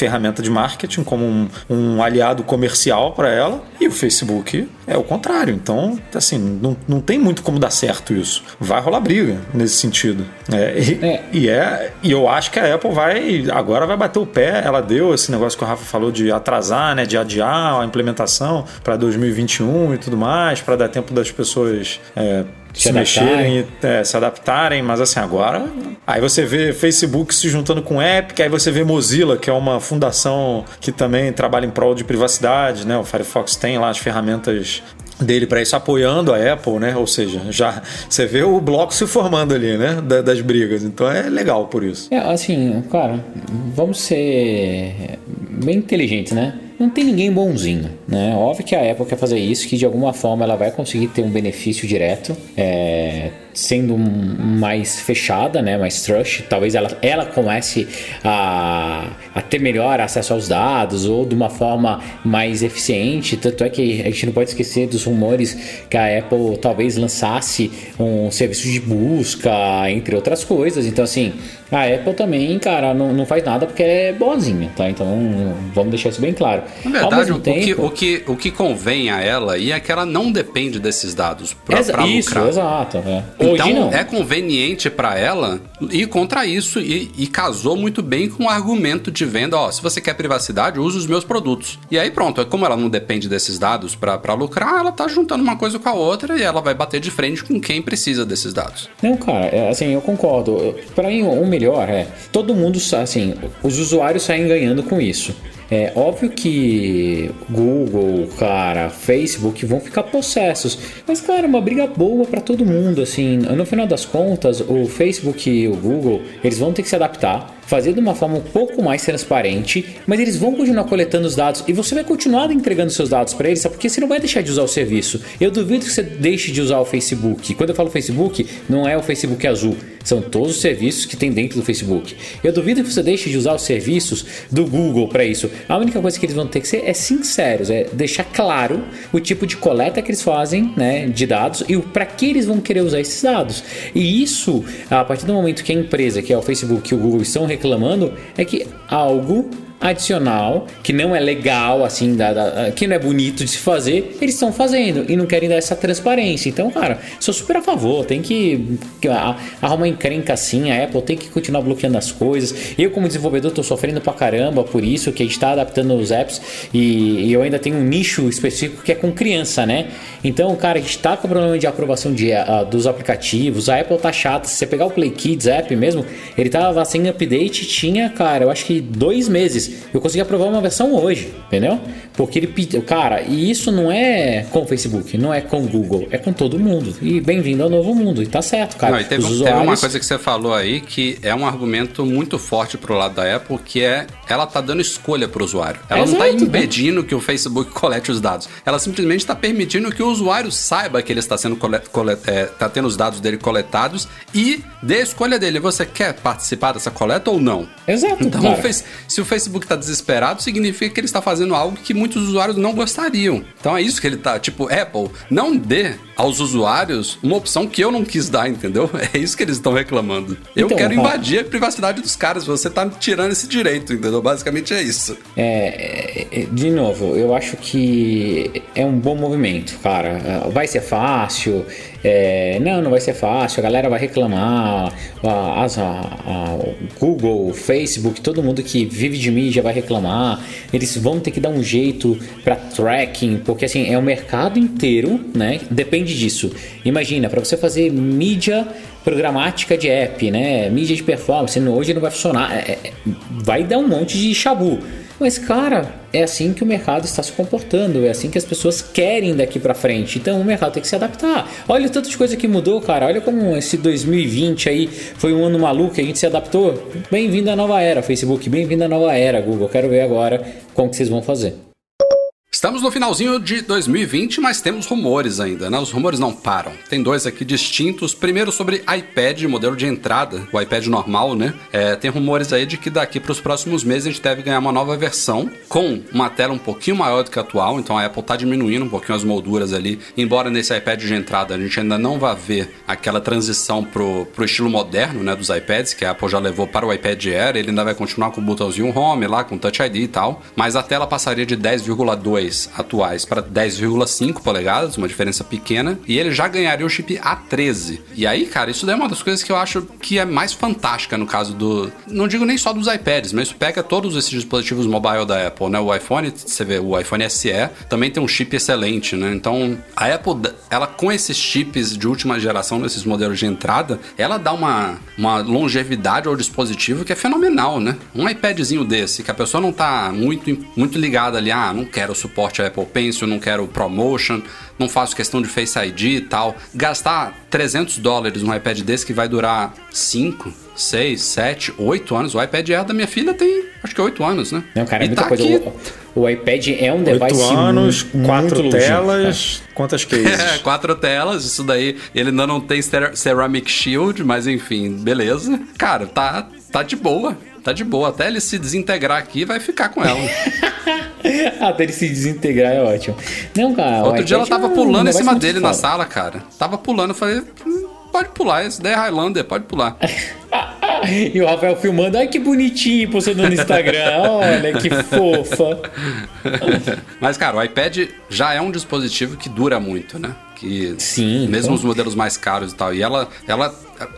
ferramenta de marketing, como um, um aliado comercial para ela, e o Facebook é o contrário. Então, assim, não, não tem muito como dar certo isso. Vai rolar briga nesse sentido. É, e, é. e, é, e eu acho que a Apple vai agora vai bater o pé. Ela deu esse negócio que o Rafa falou de atrasar, né, de adiar a implementação para 2021 e tudo mais, para dar tempo das pessoas é, se, se mexerem, é, se adaptarem, mas assim, agora. Aí você vê Facebook se juntando com Epic, aí você vê Mozilla, que é uma fundação que também trabalha em prol de privacidade, né? O Firefox tem lá as ferramentas dele para isso apoiando a Apple, né? Ou seja, já você vê o bloco se formando ali, né? das brigas. Então é legal por isso. É, assim, cara, vamos ser bem inteligentes, né? não tem ninguém bonzinho, né? Óbvio que a Apple quer fazer isso, que de alguma forma ela vai conseguir ter um benefício direto, é, sendo mais fechada, né? Mais trust. Talvez ela, ela comece a, a ter melhor acesso aos dados ou de uma forma mais eficiente. Tanto é que a gente não pode esquecer dos rumores que a Apple talvez lançasse um serviço de busca, entre outras coisas. Então, assim, a Apple também, cara, não, não faz nada porque é boazinha, tá? Então vamos deixar isso bem claro. Na verdade, o, tempo... que, o, que, o que convém a ela e é que ela não depende desses dados para lucrar. Isso, exato. É. Então é conveniente para ela ir contra isso e, e, casou muito bem com o argumento de venda. Ó, se você quer privacidade, use os meus produtos. E aí pronto, é como ela não depende desses dados para lucrar, ela tá juntando uma coisa com a outra e ela vai bater de frente com quem precisa desses dados. Não, cara, é, assim, eu concordo. Para mim, um melhor é. Todo mundo, assim, os usuários saem ganhando com isso. É óbvio que Google, cara, Facebook vão ficar possessos, mas cara, é uma briga boa para todo mundo, assim. No final das contas, o Facebook e o Google, eles vão ter que se adaptar fazer de uma forma um pouco mais transparente, mas eles vão continuar coletando os dados e você vai continuar entregando seus dados para eles, sabe? porque você não vai deixar de usar o serviço. Eu duvido que você deixe de usar o Facebook. Quando eu falo Facebook, não é o Facebook azul, são todos os serviços que tem dentro do Facebook. Eu duvido que você deixe de usar os serviços do Google para isso. A única coisa que eles vão ter que ser é sinceros, é deixar claro o tipo de coleta que eles fazem, né, de dados e para que eles vão querer usar esses dados. E isso, a partir do momento que a empresa, que é o Facebook e o Google estão reclamando é que algo adicional, que não é legal, assim, da, da, que não é bonito de se fazer, eles estão fazendo e não querem dar essa transparência. Então, cara, sou super a favor, tem que, que arrumar encrenca assim, a Apple tem que continuar bloqueando as coisas. Eu, como desenvolvedor, tô sofrendo pra caramba por isso, que a gente tá adaptando os apps e, e eu ainda tenho um nicho específico que é com criança, né? Então, cara, a gente tá com problema de aprovação de, uh, dos aplicativos, a Apple tá chata. Se você pegar o Play Kids app mesmo, ele tava sem update, tinha, cara, eu acho que dois meses. Eu consegui aprovar uma versão hoje, entendeu? Porque ele pediu, cara, e isso não é com o Facebook, não é com o Google, é com todo mundo. E bem-vindo ao novo mundo. E tá certo, cara. Não, e teve, usuários... teve, uma coisa que você falou aí que é um argumento muito forte pro lado da Apple, que é ela tá dando escolha pro usuário. Ela não tá impedindo né? que o Facebook colete os dados. Ela simplesmente está permitindo que o usuário saiba que ele está sendo colet, colet, é, tá tendo os dados dele coletados e dê a escolha dele. Você quer participar dessa coleta ou não? Exato. Então, se o Facebook Facebook está desesperado, significa que ele está fazendo algo que muitos usuários não gostariam. Então é isso que ele tá, tipo, Apple, não dê aos usuários uma opção que eu não quis dar, entendeu? É isso que eles estão reclamando. Eu então, quero invadir a privacidade dos caras, você tá tirando esse direito, entendeu? Basicamente é isso. É, é, de novo, eu acho que é um bom movimento, cara. Vai ser fácil, é, não, não vai ser fácil, a galera vai reclamar, a, a, a, Google, Facebook, todo mundo que vive de mídia vai reclamar, eles vão ter que dar um jeito para tracking, porque assim, é o mercado inteiro, né? Depende disso. Imagina, para você fazer mídia programática de app, né? Mídia de performance, hoje não vai funcionar, é, é, vai dar um monte de chabu. Mas, cara, é assim que o mercado está se comportando, é assim que as pessoas querem daqui para frente. Então o mercado tem que se adaptar. Olha o tanto de coisa que mudou, cara. Olha como esse 2020 aí foi um ano maluco, a gente se adaptou. Bem-vindo à nova era, Facebook. Bem-vindo à nova era, Google. Quero ver agora como que vocês vão fazer. Estamos no finalzinho de 2020, mas temos rumores ainda, né? Os rumores não param. Tem dois aqui distintos. Primeiro sobre iPad, modelo de entrada, o iPad normal, né? É, tem rumores aí de que daqui para os próximos meses a gente deve ganhar uma nova versão com uma tela um pouquinho maior do que a atual. Então a Apple está diminuindo um pouquinho as molduras ali. Embora nesse iPad de entrada a gente ainda não vá ver aquela transição pro, pro estilo moderno, né? Dos iPads, que a Apple já levou para o iPad Air. Ele ainda vai continuar com o botãozinho Home lá, com Touch ID e tal. Mas a tela passaria de 10,2 atuais para 10,5 polegadas, uma diferença pequena, e ele já ganharia o chip A13. E aí, cara, isso daí é uma das coisas que eu acho que é mais fantástica no caso do. Não digo nem só dos iPads, mas pega todos esses dispositivos mobile da Apple, né? O iPhone, você vê, o iPhone SE também tem um chip excelente, né? Então, a Apple, ela com esses chips de última geração, nesses modelos de entrada, ela dá uma, uma longevidade ao dispositivo que é fenomenal, né? Um iPadzinho desse, que a pessoa não tá muito, muito ligada ali, ah, não quero suporte suporte a Apple Pencil, não quero promotion, não faço questão de Face ID e tal. Gastar 300 dólares num iPad desse que vai durar 5, 6, 7, 8 anos. O iPad Air da minha filha tem, acho que 8 anos, né? Não, cara, é muita tá coisa. Aqui... O, o, iPad é um device 8 anos, muito, quatro muito telas, quantas cases? É, quatro telas, isso daí. Ele ainda não tem Ceramic Shield, mas enfim, beleza. Cara, tá, tá de boa. Tá de boa. Até ele se desintegrar aqui, vai ficar com ela. Até ele se desintegrar é ótimo. Não, cara. Outro dia ela tava pulando em cima dele na sala, cara. Tava pulando, eu falei, pode pular, esse daí é Highlander, pode pular. e o Rafael filmando, ai que bonitinho, postando no Instagram, olha que fofa. Mas, cara, o iPad já é um dispositivo que dura muito, né? Que Sim. Mesmo os modelos mais caros e tal. E ela, ela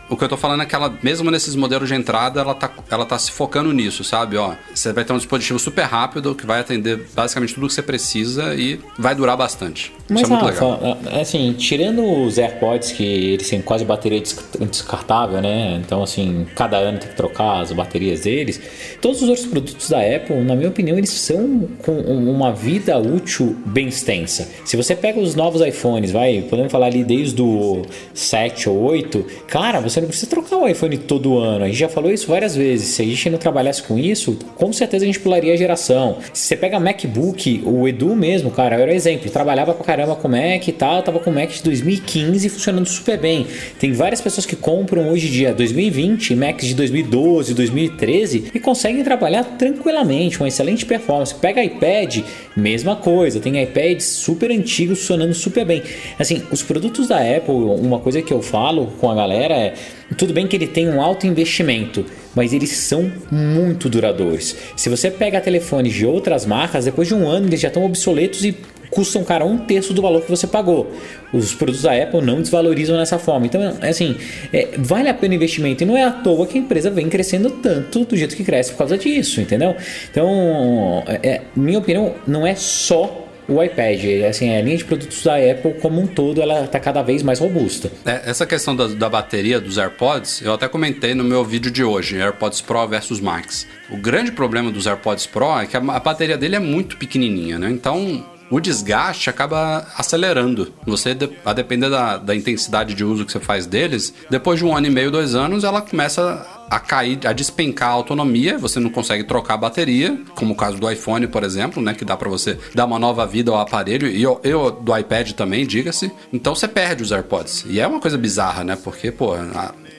o que eu tô falando é que ela, mesmo nesses modelos de entrada, ela tá, ela tá se focando nisso, sabe? Ó, você vai ter um dispositivo super rápido que vai atender basicamente tudo que você precisa e vai durar bastante. Mas, Isso é muito Rafa, legal. É, assim, tirando os AirPods, que eles têm quase bateria descartável, né? Então, assim, cada ano tem que trocar as baterias deles. Todos os outros produtos da Apple, na minha opinião, eles são com uma vida útil bem extensa. Se você pega os novos iPhones, vai, podemos falar ali desde o 7 ou 8, cara, você não precisa trocar o iPhone todo ano. A gente já falou isso várias vezes. Se a gente não trabalhasse com isso, com certeza a gente pularia a geração. Se você pega MacBook, o Edu mesmo, cara, era exemplo. Trabalhava pra caramba com Mac e tal, tava com Mac de 2015 funcionando super bem. Tem várias pessoas que compram hoje em dia 2020 Macs de 2012, 2013 e conseguem trabalhar tranquilamente, com excelente performance. Pega iPad, mesma coisa. Tem iPads super antigos funcionando super bem. Assim, os produtos da Apple, uma coisa que eu falo com a galera é tudo bem que ele tem um alto investimento, mas eles são muito duradouros. Se você pega telefones de outras marcas, depois de um ano eles já estão obsoletos e custam, cara, um terço do valor que você pagou. Os produtos da Apple não desvalorizam nessa forma. Então, é assim, é, vale a pena o investimento. E não é à toa que a empresa vem crescendo tanto do jeito que cresce por causa disso, entendeu? Então, é, minha opinião, não é só o iPad. Assim, a linha de produtos da Apple como um todo, ela está cada vez mais robusta. É, essa questão da, da, bateria dos AirPods, eu até comentei no meu vídeo de hoje, AirPods Pro versus Max. O grande problema dos AirPods Pro é que a, a bateria dele é muito pequenininha, né? Então, o desgaste acaba acelerando. Você, a depender da, da intensidade de uso que você faz deles, depois de um ano e meio, dois anos, ela começa a cair, a despencar a autonomia, você não consegue trocar a bateria, como o caso do iPhone, por exemplo, né, que dá para você dar uma nova vida ao aparelho, e eu, eu do iPad também, diga-se. Então você perde os AirPods. E é uma coisa bizarra, né? Porque, pô,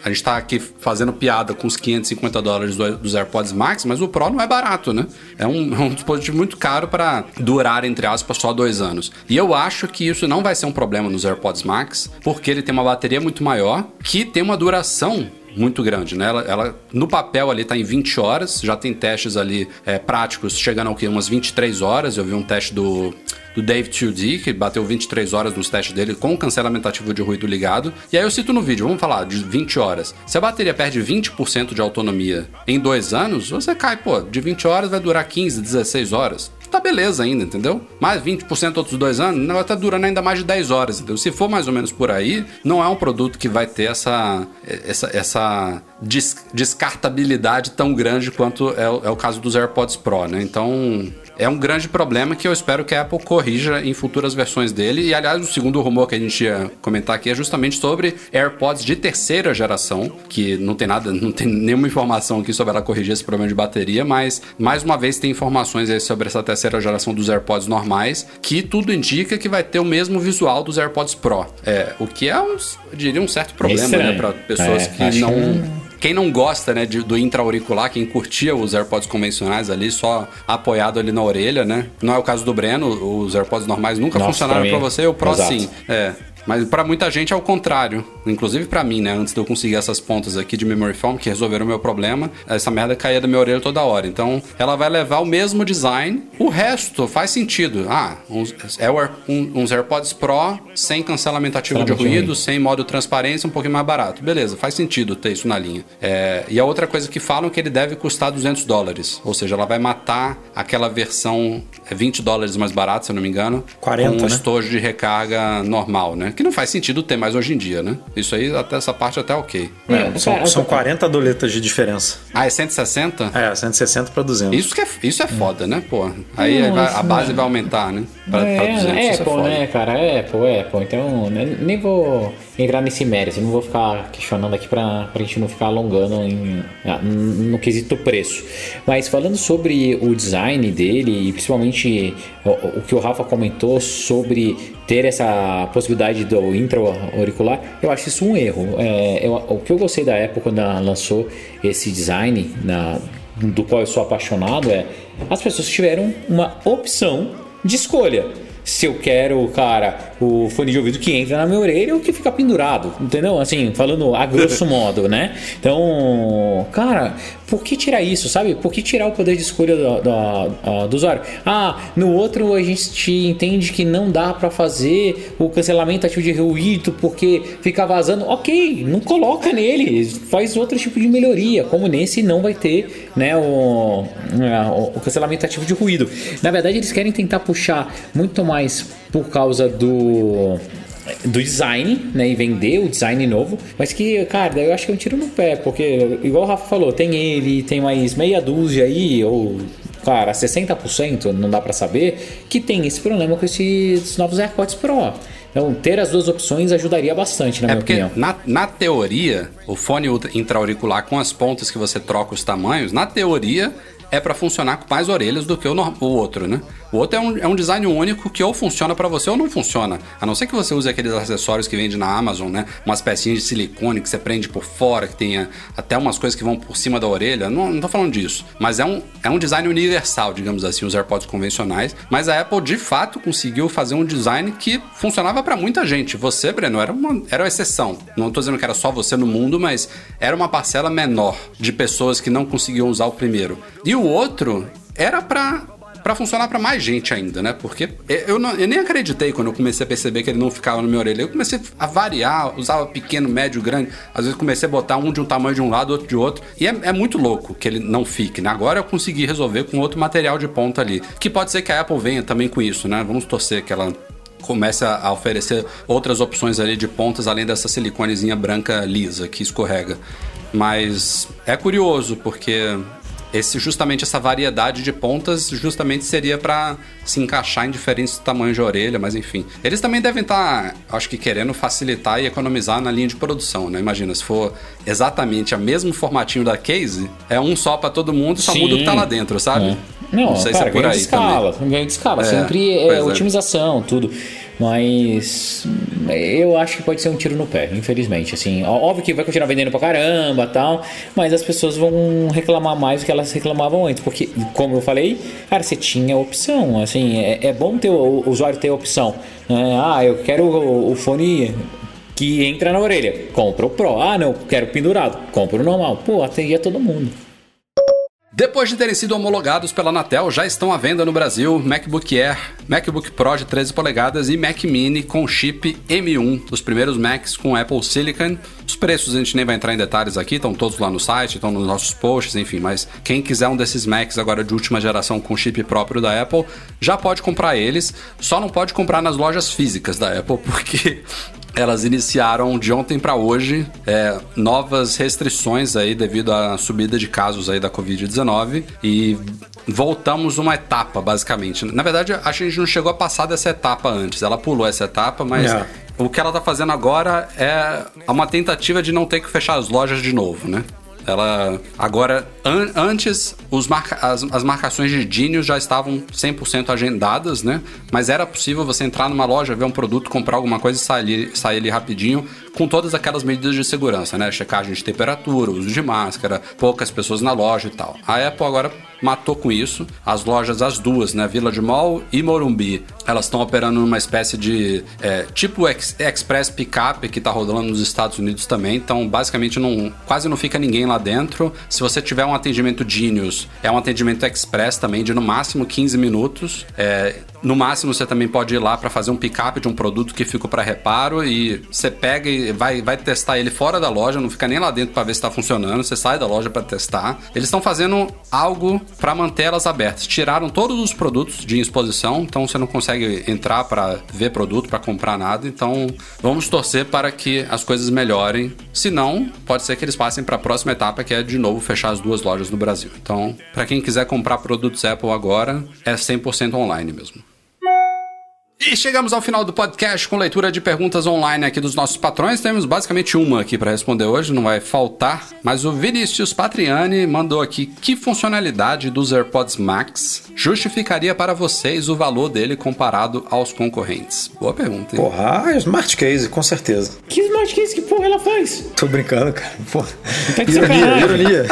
a gente tá aqui fazendo piada com os 550 dólares do, dos AirPods Max, mas o Pro não é barato, né? É um, é um dispositivo muito caro para durar, entre aspas, só dois anos. E eu acho que isso não vai ser um problema nos AirPods Max, porque ele tem uma bateria muito maior, que tem uma duração muito grande, né? Ela, ela no papel ali tá em 20 horas, já tem testes ali é, práticos chegando ao que? Umas 23 horas. Eu vi um teste do do Dave 2D, que bateu 23 horas nos testes dele com cancelamento ativo de ruído ligado. E aí eu cito no vídeo, vamos falar de 20 horas. Se a bateria perde 20% de autonomia em dois anos, você cai, pô, de 20 horas vai durar 15, 16 horas tá beleza ainda, entendeu? Mais 20% outros dois anos, o negócio tá durando ainda mais de 10 horas, entendeu? Se for mais ou menos por aí, não é um produto que vai ter essa, essa, essa des descartabilidade tão grande quanto é, é o caso dos AirPods Pro, né? Então, é um grande problema que eu espero que a Apple corrija em futuras versões dele. E aliás, o segundo rumor que a gente ia comentar aqui é justamente sobre AirPods de terceira geração, que não tem nada, não tem nenhuma informação aqui sobre ela corrigir esse problema de bateria, mas mais uma vez tem informações aí sobre essa terceira geração dos AirPods normais, que tudo indica que vai ter o mesmo visual dos AirPods Pro. É, o que é um, eu diria um certo problema, né, para pessoas é, que não que quem não gosta, né, de, do intra-auricular, quem curtia os AirPods convencionais ali, só apoiado ali na orelha, né? Não é o caso do Breno, os AirPods normais nunca Nossa, funcionaram para você, o Pro Exato. sim. É. Mas para muita gente é o contrário. Inclusive para mim, né? Antes de eu conseguir essas pontas aqui de memory foam que resolveram o meu problema, essa merda caía da minha orelha toda hora. Então, ela vai levar o mesmo design. O resto faz sentido. Ah, uns, é um, uns AirPods Pro sem cancelamento ativo de ruído, sem modo transparência, um pouquinho mais barato. Beleza, faz sentido ter isso na linha. É, e a outra coisa que falam é que ele deve custar 200 dólares. Ou seja, ela vai matar aquela versão 20 é dólares mais barata, se eu não me engano, 40, com um né? estojo de recarga normal, né? Que não faz sentido ter mais hoje em dia, né? Isso aí, até essa parte até ok. É, são, são 40 doletas de diferença. Ah, é 160? É, 160 para 200. Isso, que é, isso é foda, né, pô? Aí vai, a base vai aumentar, né? Pra, é, pra 200, é, Apple, é né, cara? É Apple, é Apple. Então, né, nem vou entrar nesse mérito. Não vou ficar questionando aqui pra, pra gente não ficar alongando em, ah, no quesito preço. Mas falando sobre o design dele e principalmente o, o que o Rafa comentou sobre ter essa possibilidade do intra-auricular, eu acho isso um erro. É, eu, o que eu gostei da Apple quando ela lançou esse design, na, do qual eu sou apaixonado, é as pessoas tiveram uma opção de escolha se eu quero, cara, o fone de ouvido que entra na minha orelha ou que fica pendurado, entendeu? Assim, falando a grosso modo, né? Então, cara, por que tirar isso, sabe? Por que tirar o poder de escolha do, do, do usuário? Ah, no outro a gente entende que não dá para fazer o cancelamento ativo de ruído porque fica vazando. Ok, não coloca nele, faz outro tipo de melhoria. Como nesse não vai ter né, o, o cancelamento ativo de ruído. Na verdade, eles querem tentar puxar muito mais por causa do do design, né, e vender o design novo, mas que, cara, eu acho que é um tiro no pé, porque igual o Rafa falou, tem ele, tem mais meia dúzia aí, ou cara, 60%, não dá para saber, que tem esse problema com esses novos AirPods Pro. Então, ter as duas opções ajudaria bastante, na é minha opinião. Na, na teoria, o fone intra-auricular com as pontas que você troca os tamanhos, na teoria, é para funcionar com mais orelhas do que o, o outro, né? O outro é um, é um design único que ou funciona para você ou não funciona. A não ser que você use aqueles acessórios que vende na Amazon, né? Umas pecinhas de silicone que você prende por fora, que tenha até umas coisas que vão por cima da orelha. Não, não tô falando disso. Mas é um, é um design universal, digamos assim, os AirPods convencionais. Mas a Apple, de fato, conseguiu fazer um design que funcionava para muita gente. Você, Breno, era uma, era uma exceção. Não tô dizendo que era só você no mundo, mas era uma parcela menor de pessoas que não conseguiam usar o primeiro. E o outro era para para funcionar para mais gente ainda, né? Porque eu, não, eu, nem acreditei quando eu comecei a perceber que ele não ficava na minha orelha. Eu comecei a variar, usava pequeno, médio, grande. Às vezes comecei a botar um de um tamanho de um lado, outro de outro. E é, é muito louco que ele não fique, né? Agora eu consegui resolver com outro material de ponta ali. Que pode ser que a Apple venha também com isso, né? Vamos torcer que ela comece a oferecer outras opções ali de pontas além dessa siliconezinha branca lisa que escorrega. Mas é curioso porque esse justamente essa variedade de pontas justamente seria para se encaixar em diferentes tamanhos de orelha, mas enfim. Eles também devem estar, tá, acho que querendo facilitar e economizar na linha de produção, né? Imagina, se for exatamente o mesmo formatinho da case, é um só para todo mundo, só Sim. muda o que tá lá dentro, sabe? É. Não, Não sei cara, se é por aí de escala, também. ganho de escala, é, sempre é, é otimização, tudo. Mas eu acho que pode ser um tiro no pé, infelizmente. Assim, óbvio que vai continuar vendendo pra caramba tal, mas as pessoas vão reclamar mais do que elas reclamavam antes. Porque, como eu falei, cara, você tinha opção. Assim, é, é bom ter o, o usuário ter opção. Né? Ah, eu quero o, o fone que entra na orelha. Compra o Pro. Ah, não, quero pendurado. Compra o normal. Pô, atendia todo mundo. Depois de terem sido homologados pela Anatel, já estão à venda no Brasil MacBook Air, MacBook Pro de 13 polegadas e Mac Mini com chip M1, os primeiros Macs com Apple Silicon. Os preços a gente nem vai entrar em detalhes aqui, estão todos lá no site, estão nos nossos posts, enfim, mas quem quiser um desses Macs agora de última geração com chip próprio da Apple, já pode comprar eles, só não pode comprar nas lojas físicas da Apple, porque elas iniciaram de ontem para hoje é, novas restrições aí devido à subida de casos aí da Covid-19 e voltamos uma etapa basicamente. Na verdade, a gente não chegou a passar dessa etapa antes. Ela pulou essa etapa, mas é. o que ela tá fazendo agora é uma tentativa de não ter que fechar as lojas de novo, né? Ela agora an antes os marca as, as marcações de Dino já estavam 100% agendadas, né? Mas era possível você entrar numa loja, ver um produto, comprar alguma coisa e sair, sair ali rapidinho com todas aquelas medidas de segurança, né? Checagem de temperatura, uso de máscara, poucas pessoas na loja e tal. A Apple agora matou com isso. As lojas, as duas, né? Village Mall e Morumbi, elas estão operando numa espécie de é, tipo ex Express Pickup que está rodando nos Estados Unidos também. Então, basicamente, não, quase não fica ninguém lá dentro. Se você tiver um atendimento Genius, é um atendimento Express também de no máximo 15 minutos. É, no máximo, você também pode ir lá para fazer um pick-up de um produto que ficou para reparo e você pega e vai, vai testar ele fora da loja, não fica nem lá dentro para ver se está funcionando. Você sai da loja para testar. Eles estão fazendo algo para manter elas abertas. Tiraram todos os produtos de exposição, então você não consegue entrar para ver produto, para comprar nada. Então, vamos torcer para que as coisas melhorem. Se não, pode ser que eles passem para a próxima etapa, que é de novo fechar as duas lojas no Brasil. Então, para quem quiser comprar produtos Apple agora, é 100% online mesmo. E chegamos ao final do podcast com leitura de perguntas online aqui dos nossos patrões. Temos basicamente uma aqui para responder hoje, não vai faltar. Mas o Vinícius Patriani mandou aqui que funcionalidade dos AirPods Max justificaria para vocês o valor dele comparado aos concorrentes? Boa pergunta, hein? Porra, ah, Smart Case, com certeza. Que Smart Case? Que porra ela faz? Tô brincando, cara. Porra. Tá ironia, ironia.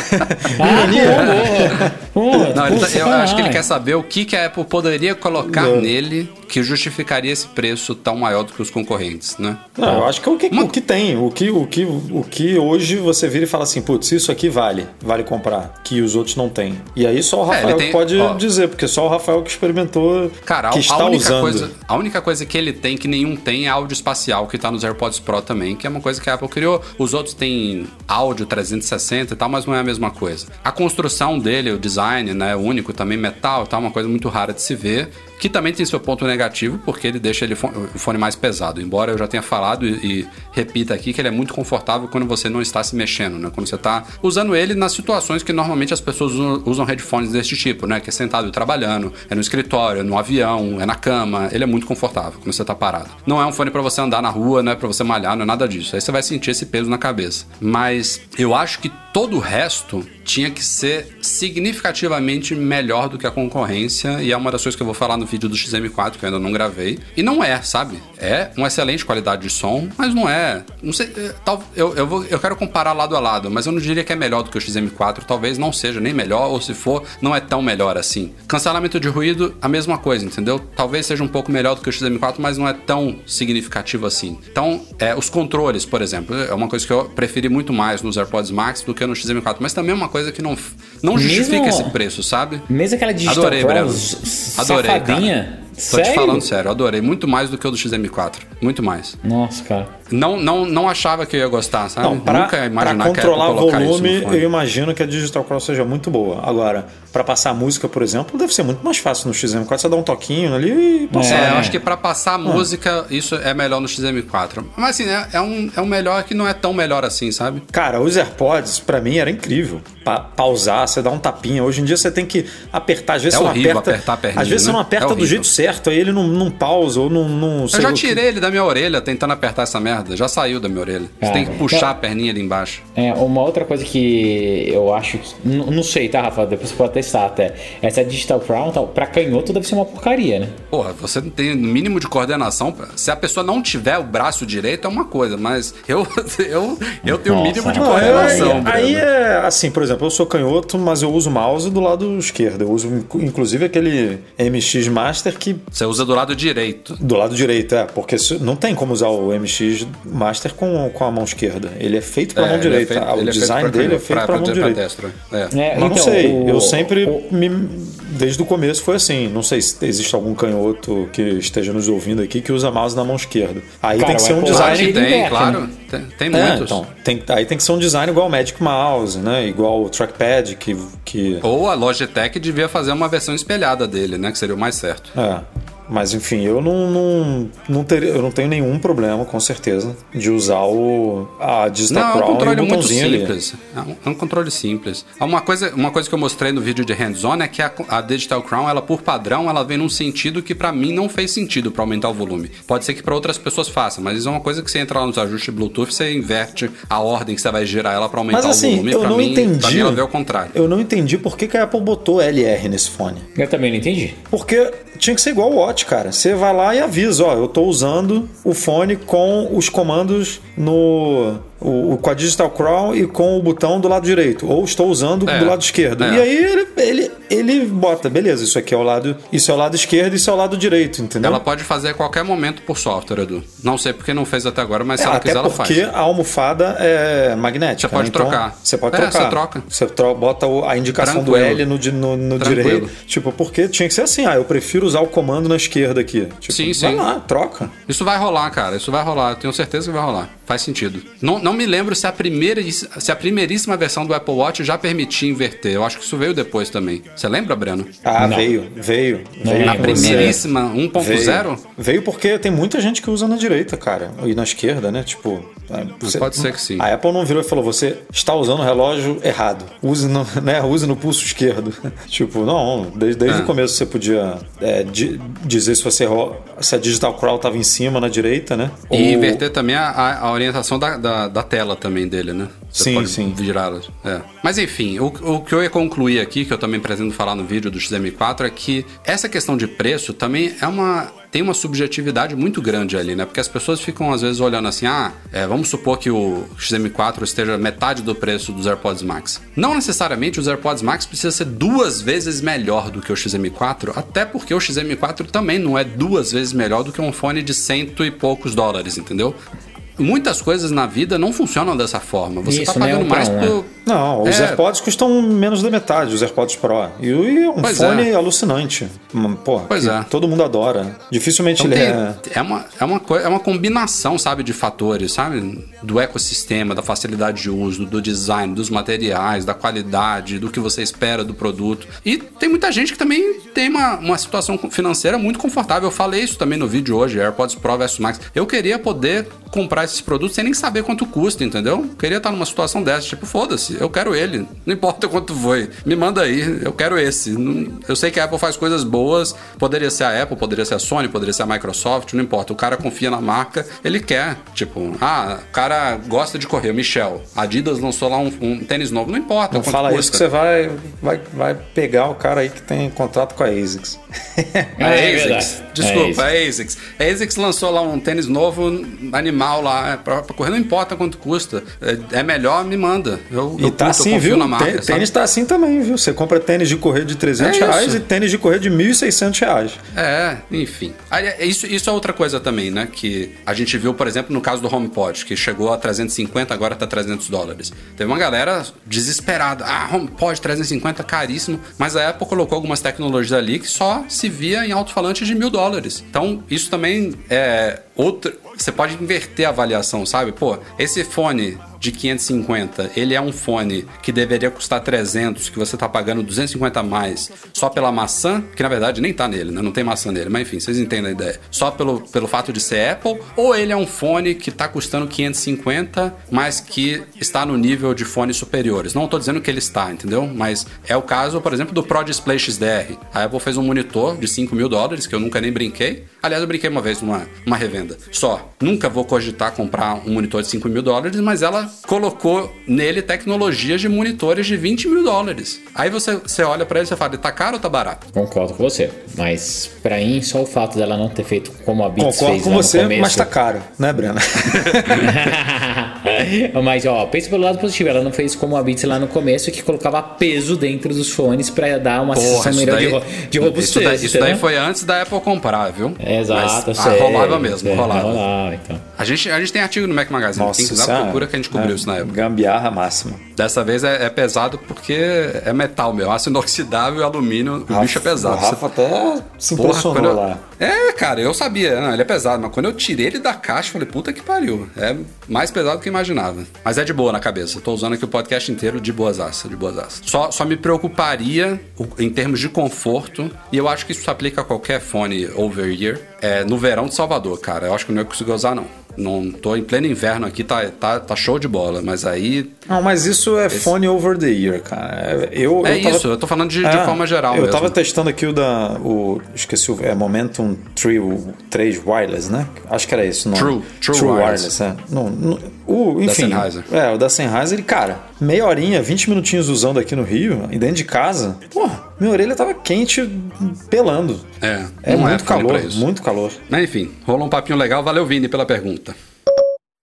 ah, ironia. Porra, não, tá, eu acho que ele quer saber o que, que a Apple poderia colocar não. nele que justificaria esse preço tão maior do que os concorrentes, né? Não, eu acho que é o que, Uma... o que tem, o que, o, que, o que hoje você vira e fala assim, putz, isso aqui vale, vale comprar, que os outros não têm. E aí só o é, Rafael é, tem, pode ó, dizer, porque só o Rafael que experimentou, cara, que a, está a única usando. Coisa, a única coisa que ele tem, que nenhum tem, é áudio espacial, que está nos AirPods Pro também, que é uma coisa que a Apple criou. Os outros têm áudio 360 e tal, mas não é a mesma coisa. A construção dele, o design, né, único também, metal tal, é uma coisa muito rara de se ver que também tem seu ponto negativo, porque ele deixa ele o fone mais pesado. Embora eu já tenha falado e, e, repita aqui que ele é muito confortável quando você não está se mexendo, né? Quando você está usando ele nas situações que normalmente as pessoas usam, usam headphones desse tipo, né? Que é sentado trabalhando, é no escritório, é no avião, é na cama. Ele é muito confortável quando você está parado. Não é um fone para você andar na rua, não é para você malhar, não é nada disso. Aí você vai sentir esse peso na cabeça. Mas eu acho que todo o resto tinha que ser significativamente melhor do que a concorrência, e é uma das coisas que eu vou falar no vídeo do XM4, que eu ainda não gravei. E não é, sabe? É uma excelente qualidade de som, mas não é. Não sei. É, tal, eu, eu, vou, eu quero comparar lado a lado, mas eu não diria que é melhor do que o XM4. Talvez não seja nem melhor, ou se for, não é tão melhor assim. Cancelamento de ruído, a mesma coisa, entendeu? Talvez seja um pouco melhor do que o XM4, mas não é tão significativo assim. Então, é, os controles, por exemplo, é uma coisa que eu preferi muito mais nos AirPods Max do que no XM4, mas também é uma coisa que não, não justifica mesmo, esse preço, sabe? Mesmo aquela digital Adorei, Adorei, safadinha. Cara. Tô sério? te falando sério, adorei. Muito mais do que o do XM4. Muito mais. Nossa, cara. Não, não, não achava que eu ia gostar, sabe? Não, pra, Nunca imaginar pra controlar que volume, eu imagino que a Digital Cross seja muito boa. Agora, para passar música, por exemplo, deve ser muito mais fácil no XM4. Você dá um toquinho ali e passar. É, eu acho que para passar é. música, isso é melhor no XM4. Mas assim, é, é, um, é um melhor que não é tão melhor assim, sabe? Cara, os AirPods, para mim, era incrível. Pa pausar, você dá um tapinha. Hoje em dia você tem que apertar. Às vezes é você não aperta. Apertar a perninha, às vezes né? você não aperta é do jeito certo, aí ele não, não pausa ou não. não eu já tirei que... ele da minha orelha tentando apertar essa merda. Já saiu da minha orelha. Você ah, tem que puxar então, a perninha ali embaixo. É, uma outra coisa que eu acho que. Não sei, tá, Rafa? Depois você pode testar até. Essa Digital Crown, tal, pra canhoto deve ser uma porcaria, né? Porra, você não tem mínimo de coordenação. Se a pessoa não tiver o braço direito, é uma coisa, mas eu, eu, eu tenho o mínimo de coordenação. Aí, aí é assim, por exemplo, eu sou canhoto, mas eu uso mouse do lado esquerdo. Eu uso inclusive aquele MX Master que que. Você usa do lado direito. Do lado direito, é, porque não tem como usar o MX Master com, com a mão esquerda. Ele é feito para é, mão é direita. É feito, o design é dele é feito para mão direita. É. É, Mas então, não sei, o, eu sempre o, me, desde o começo foi assim. Não sei se existe algum canhoto que esteja nos ouvindo aqui que usa mouse na mão esquerda. Aí Cara, tem que ser um design. Tem, claro. Né? Tem, tem muitos. Então, tem, aí tem que ser um design igual o Magic Mouse, né? Igual o Trackpad que, que. Ou a Logitech devia fazer uma versão espelhada dele, né? Que seria o mais certo. É. up. Mas enfim, eu não, não, não, ter, eu não tenho nenhum problema, com certeza, de usar o, a Digital não, Crown. É um controle muito simples. É um, é um, controle simples. Uma coisa, uma coisa que eu mostrei no vídeo de hands-on é que a, a, Digital Crown, ela por padrão, ela vem num sentido que para mim não fez sentido para aumentar o volume. Pode ser que para outras pessoas faça, mas isso é uma coisa que você entra lá nos ajustes Bluetooth, você inverte a ordem que você vai girar ela para aumentar mas, assim, o volume. Eu pra não mim, entendi. Pra mim, ela veio ao contrário. Eu não entendi por que, que a Apple botou LR nesse fone. Eu também não entendi. Porque tinha que ser igual o Watch, cara. Você vai lá e avisa, ó, eu tô usando o fone com os comandos no o, com a Digital Crown e com o botão do lado direito. Ou estou usando é, do lado esquerdo. É. E aí ele, ele, ele bota, beleza, isso aqui é o lado. Isso é o lado esquerdo, isso é o lado direito, entendeu? Ela pode fazer a qualquer momento por software, Edu. Não sei porque não fez até agora, mas é, se ela quiser, ela faz. Porque a almofada é magnética. Você pode né? então, trocar. Você pode é, trocar. Você troca. Você tro bota a indicação Tranquilo. do L no, no, no direito. Tipo, porque tinha que ser assim, ah, eu prefiro usar o comando na esquerda aqui. Tipo, sim, sim. Vai lá, troca. Isso vai rolar, cara. Isso vai rolar. tenho certeza que vai rolar. Faz sentido. Não, não me lembro se a primeira se a primeiríssima versão do Apple Watch já permitia inverter. Eu acho que isso veio depois também. Você lembra, Breno? Ah, não. veio, veio. veio a primeiríssima 1.0? Veio. veio porque tem muita gente que usa na direita, cara. E na esquerda, né? Tipo. É, você, pode ser que sim. A Apple não virou e falou: você está usando o relógio errado. Use no, né, use no pulso esquerdo. tipo, não, desde, desde é. o começo você podia é, di, dizer se você se a Digital Crown estava em cima, na direita, né? E Ou... inverter também a, a orientação da, da, da, tela também dele, né? Você sim, pode sim. virá-las. É. Mas enfim, o, o que eu ia concluir aqui, que eu também pretendo falar no vídeo do XM4, é que essa questão de preço também é uma tem uma subjetividade muito grande ali, né? Porque as pessoas ficam às vezes olhando assim, ah, é, vamos supor que o XM4 esteja metade do preço dos AirPods Max. Não necessariamente os AirPods Max precisa ser duas vezes melhor do que o XM4, até porque o XM4 também não é duas vezes melhor do que um fone de cento e poucos dólares, entendeu? Muitas coisas na vida não funcionam dessa forma. Você está pagando mais um, por. Não, os é... AirPods custam menos da metade, os AirPods Pro. E um pois fone é. alucinante. Pô, pois é. todo mundo adora. Dificilmente então, ele tem, é. É uma, é, uma, é uma combinação, sabe, de fatores, sabe? Do ecossistema, da facilidade de uso, do design, dos materiais, da qualidade, do que você espera do produto. E tem muita gente que também tem uma, uma situação financeira muito confortável. Eu falei isso também no vídeo hoje, AirPods Pro versus Max. Eu queria poder comprar esses produtos sem nem saber quanto custa, entendeu? Queria estar numa situação dessa, tipo, foda-se, eu quero ele. Não importa quanto foi. Me manda aí, eu quero esse. Eu sei que a Apple faz coisas boas, poderia ser a Apple, poderia ser a Sony, poderia ser a Microsoft, não importa. O cara confia na marca, ele quer. Tipo, ah, o cara gosta de correr, Michel. A Adidas lançou lá um, um tênis novo, não importa. Não fala custa. isso que você vai, vai, vai pegar o cara aí que tem contrato com a ASICS. a ASICS, desculpa, é a ASICS. A ASICS lançou lá um tênis novo, animal lá, é, pra, pra correr, não importa quanto custa. É, é melhor, me manda. Eu, e tá assim, viu? Na marca, tênis sabe? tá assim também, viu? Você compra tênis de correr de 300 é reais e tênis de correr de 1.600 reais. É, enfim. Isso, isso é outra coisa também, né? Que a gente viu, por exemplo, no caso do HomePod, que chegou a 350, agora tá 300 dólares. Teve uma galera desesperada. Ah, HomePod 350, caríssimo. Mas a Apple colocou algumas tecnologias ali que só se via em alto-falantes de mil dólares. Então, isso também é outra você pode inverter a avaliação, sabe? Pô, esse fone de 550, ele é um fone que deveria custar 300, que você tá pagando 250 a mais só pela maçã, que na verdade nem tá nele, né? Não tem maçã nele, mas enfim, vocês entendem a ideia. Só pelo, pelo fato de ser Apple, ou ele é um fone que tá custando 550, mas que está no nível de fones superiores. Não tô dizendo que ele está, entendeu? Mas é o caso, por exemplo, do Pro Display XDR. A Apple fez um monitor de 5 mil dólares, que eu nunca nem brinquei. Aliás, eu brinquei uma vez numa, numa revenda. Só. Nunca vou cogitar comprar um monitor de 5 mil dólares, mas ela colocou nele tecnologias de monitores de 20 mil dólares. Aí você, você olha para ele e fala, tá caro ou tá barato? Concordo com você. Mas para mim, só o fato dela não ter feito como a Beats Concordo fez com você, começo... mas tá caro, né, Brena? Mas, ó, pensa pelo lado positivo. Ela não fez como a Beats lá no começo, que colocava peso dentro dos fones pra dar uma Porra, sensação isso melhor daí- de, de robustez. Isso daí, isso daí foi antes da Apple comprar, viu? Exato, Mas, ah, rolava mesmo, É, rolava. rolava, então. A gente, a gente tem artigo no Mac Magazine. Quem quiser isso é- procura que a gente cobriu é isso na época. Gambiarra máxima. Dessa vez é, é pesado porque é metal, meu. Aço inoxidável e alumínio. O bicho é pesado. O Rafa até se Porra, impressionou eu- lá. É, cara, eu sabia, não, ele é pesado, mas quando eu tirei ele da caixa, falei, puta que pariu. É mais pesado do que eu imaginava. Mas é de boa na cabeça. Tô usando aqui o podcast inteiro de boasaça, de boasaça. Só, só me preocuparia em termos de conforto, e eu acho que isso se aplica a qualquer fone over ear, é, no verão de Salvador, cara. Eu acho que não ia conseguir usar, não. Não tô em pleno inverno aqui, tá, tá, tá show de bola, mas aí. Não, mas isso é fone over the ear, cara. Eu, É eu tava- isso, eu tô falando de, de É, forma geral Eu mesmo. tava testando aqui o da. O, esqueci o. É Momentum 3, o 3 Wireless, né? Acho que era isso. Não. True, True Wireless. é. Não, não- o, enfim. Sennheiser. É, o da Sennheiser, ele, cara, meia horinha, 20 minutinhos usando aqui no Rio, e dentro de casa, porra, minha orelha tava quente, pelando. É, É não muito fone calor, muito calor. Mas enfim, rolou um papinho legal. Valeu, Vini, pela pergunta.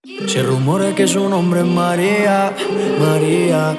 Se rumora que su nombre es María, María,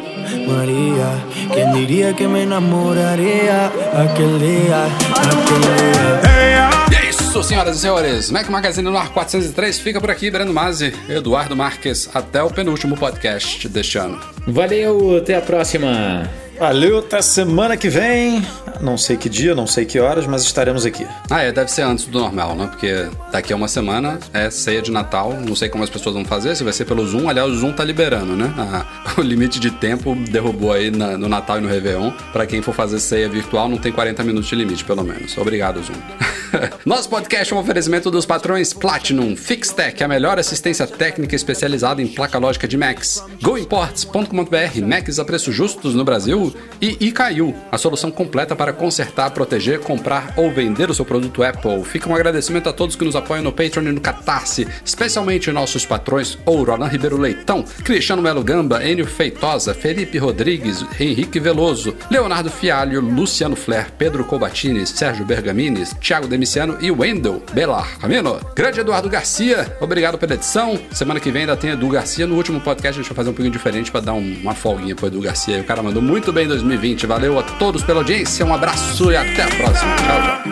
María. ¿Quién diría que me enamoraría aquel día, aquel día? E é isso, senhoras e senhores. Mac Magazine no ar 403 fica por aqui. Breno Mazzi, Eduardo Marques. Até o penúltimo podcast deste ano. Valeu, até a próxima. Valeu, até semana que vem. Não sei que dia, não sei que horas, mas estaremos aqui. Ah, é, deve ser antes do normal, né? Porque daqui a uma semana é ceia de Natal. Não sei como as pessoas vão fazer, se vai ser pelo Zoom. Aliás, o Zoom tá liberando, né? Ah, o limite de tempo derrubou aí na- no Natal e no Réveillon. Pra quem for fazer ceia virtual, não tem 40 minutos de limite, pelo menos. Obrigado, Zoom. Nosso podcast é um oferecimento dos patrões Platinum, Fixtech, a melhor assistência técnica especializada em placa lógica de Macs, GoImports.com.br, Macs a preços justos no Brasil e iCaiu, a solução completa para consertar, proteger, comprar ou vender o seu produto Apple. Fica um agradecimento a todos que nos apoiam no Patreon e no Catarse, especialmente nossos patrões Ouro, Alan Ribeiro Leitão, Cristiano Melo Gamba, Enio Feitosa, Felipe Rodrigues, Henrique Veloso, Leonardo Fialho, Luciano Flair, Pedro Cobatini, Sérgio Bergamini, Thiago Demiciano e Wendel Belar Camino. Grande Eduardo Garcia, obrigado pela edição. Semana que vem ainda tem Edu Garcia. No último podcast a gente vai fazer um pouquinho diferente para dar um- uma folguinha pro Edu Garcia. O cara mandou muito bem em 2020. Valeu a todos pela audiência, um abraço e até a próxima. Tchau, tchau.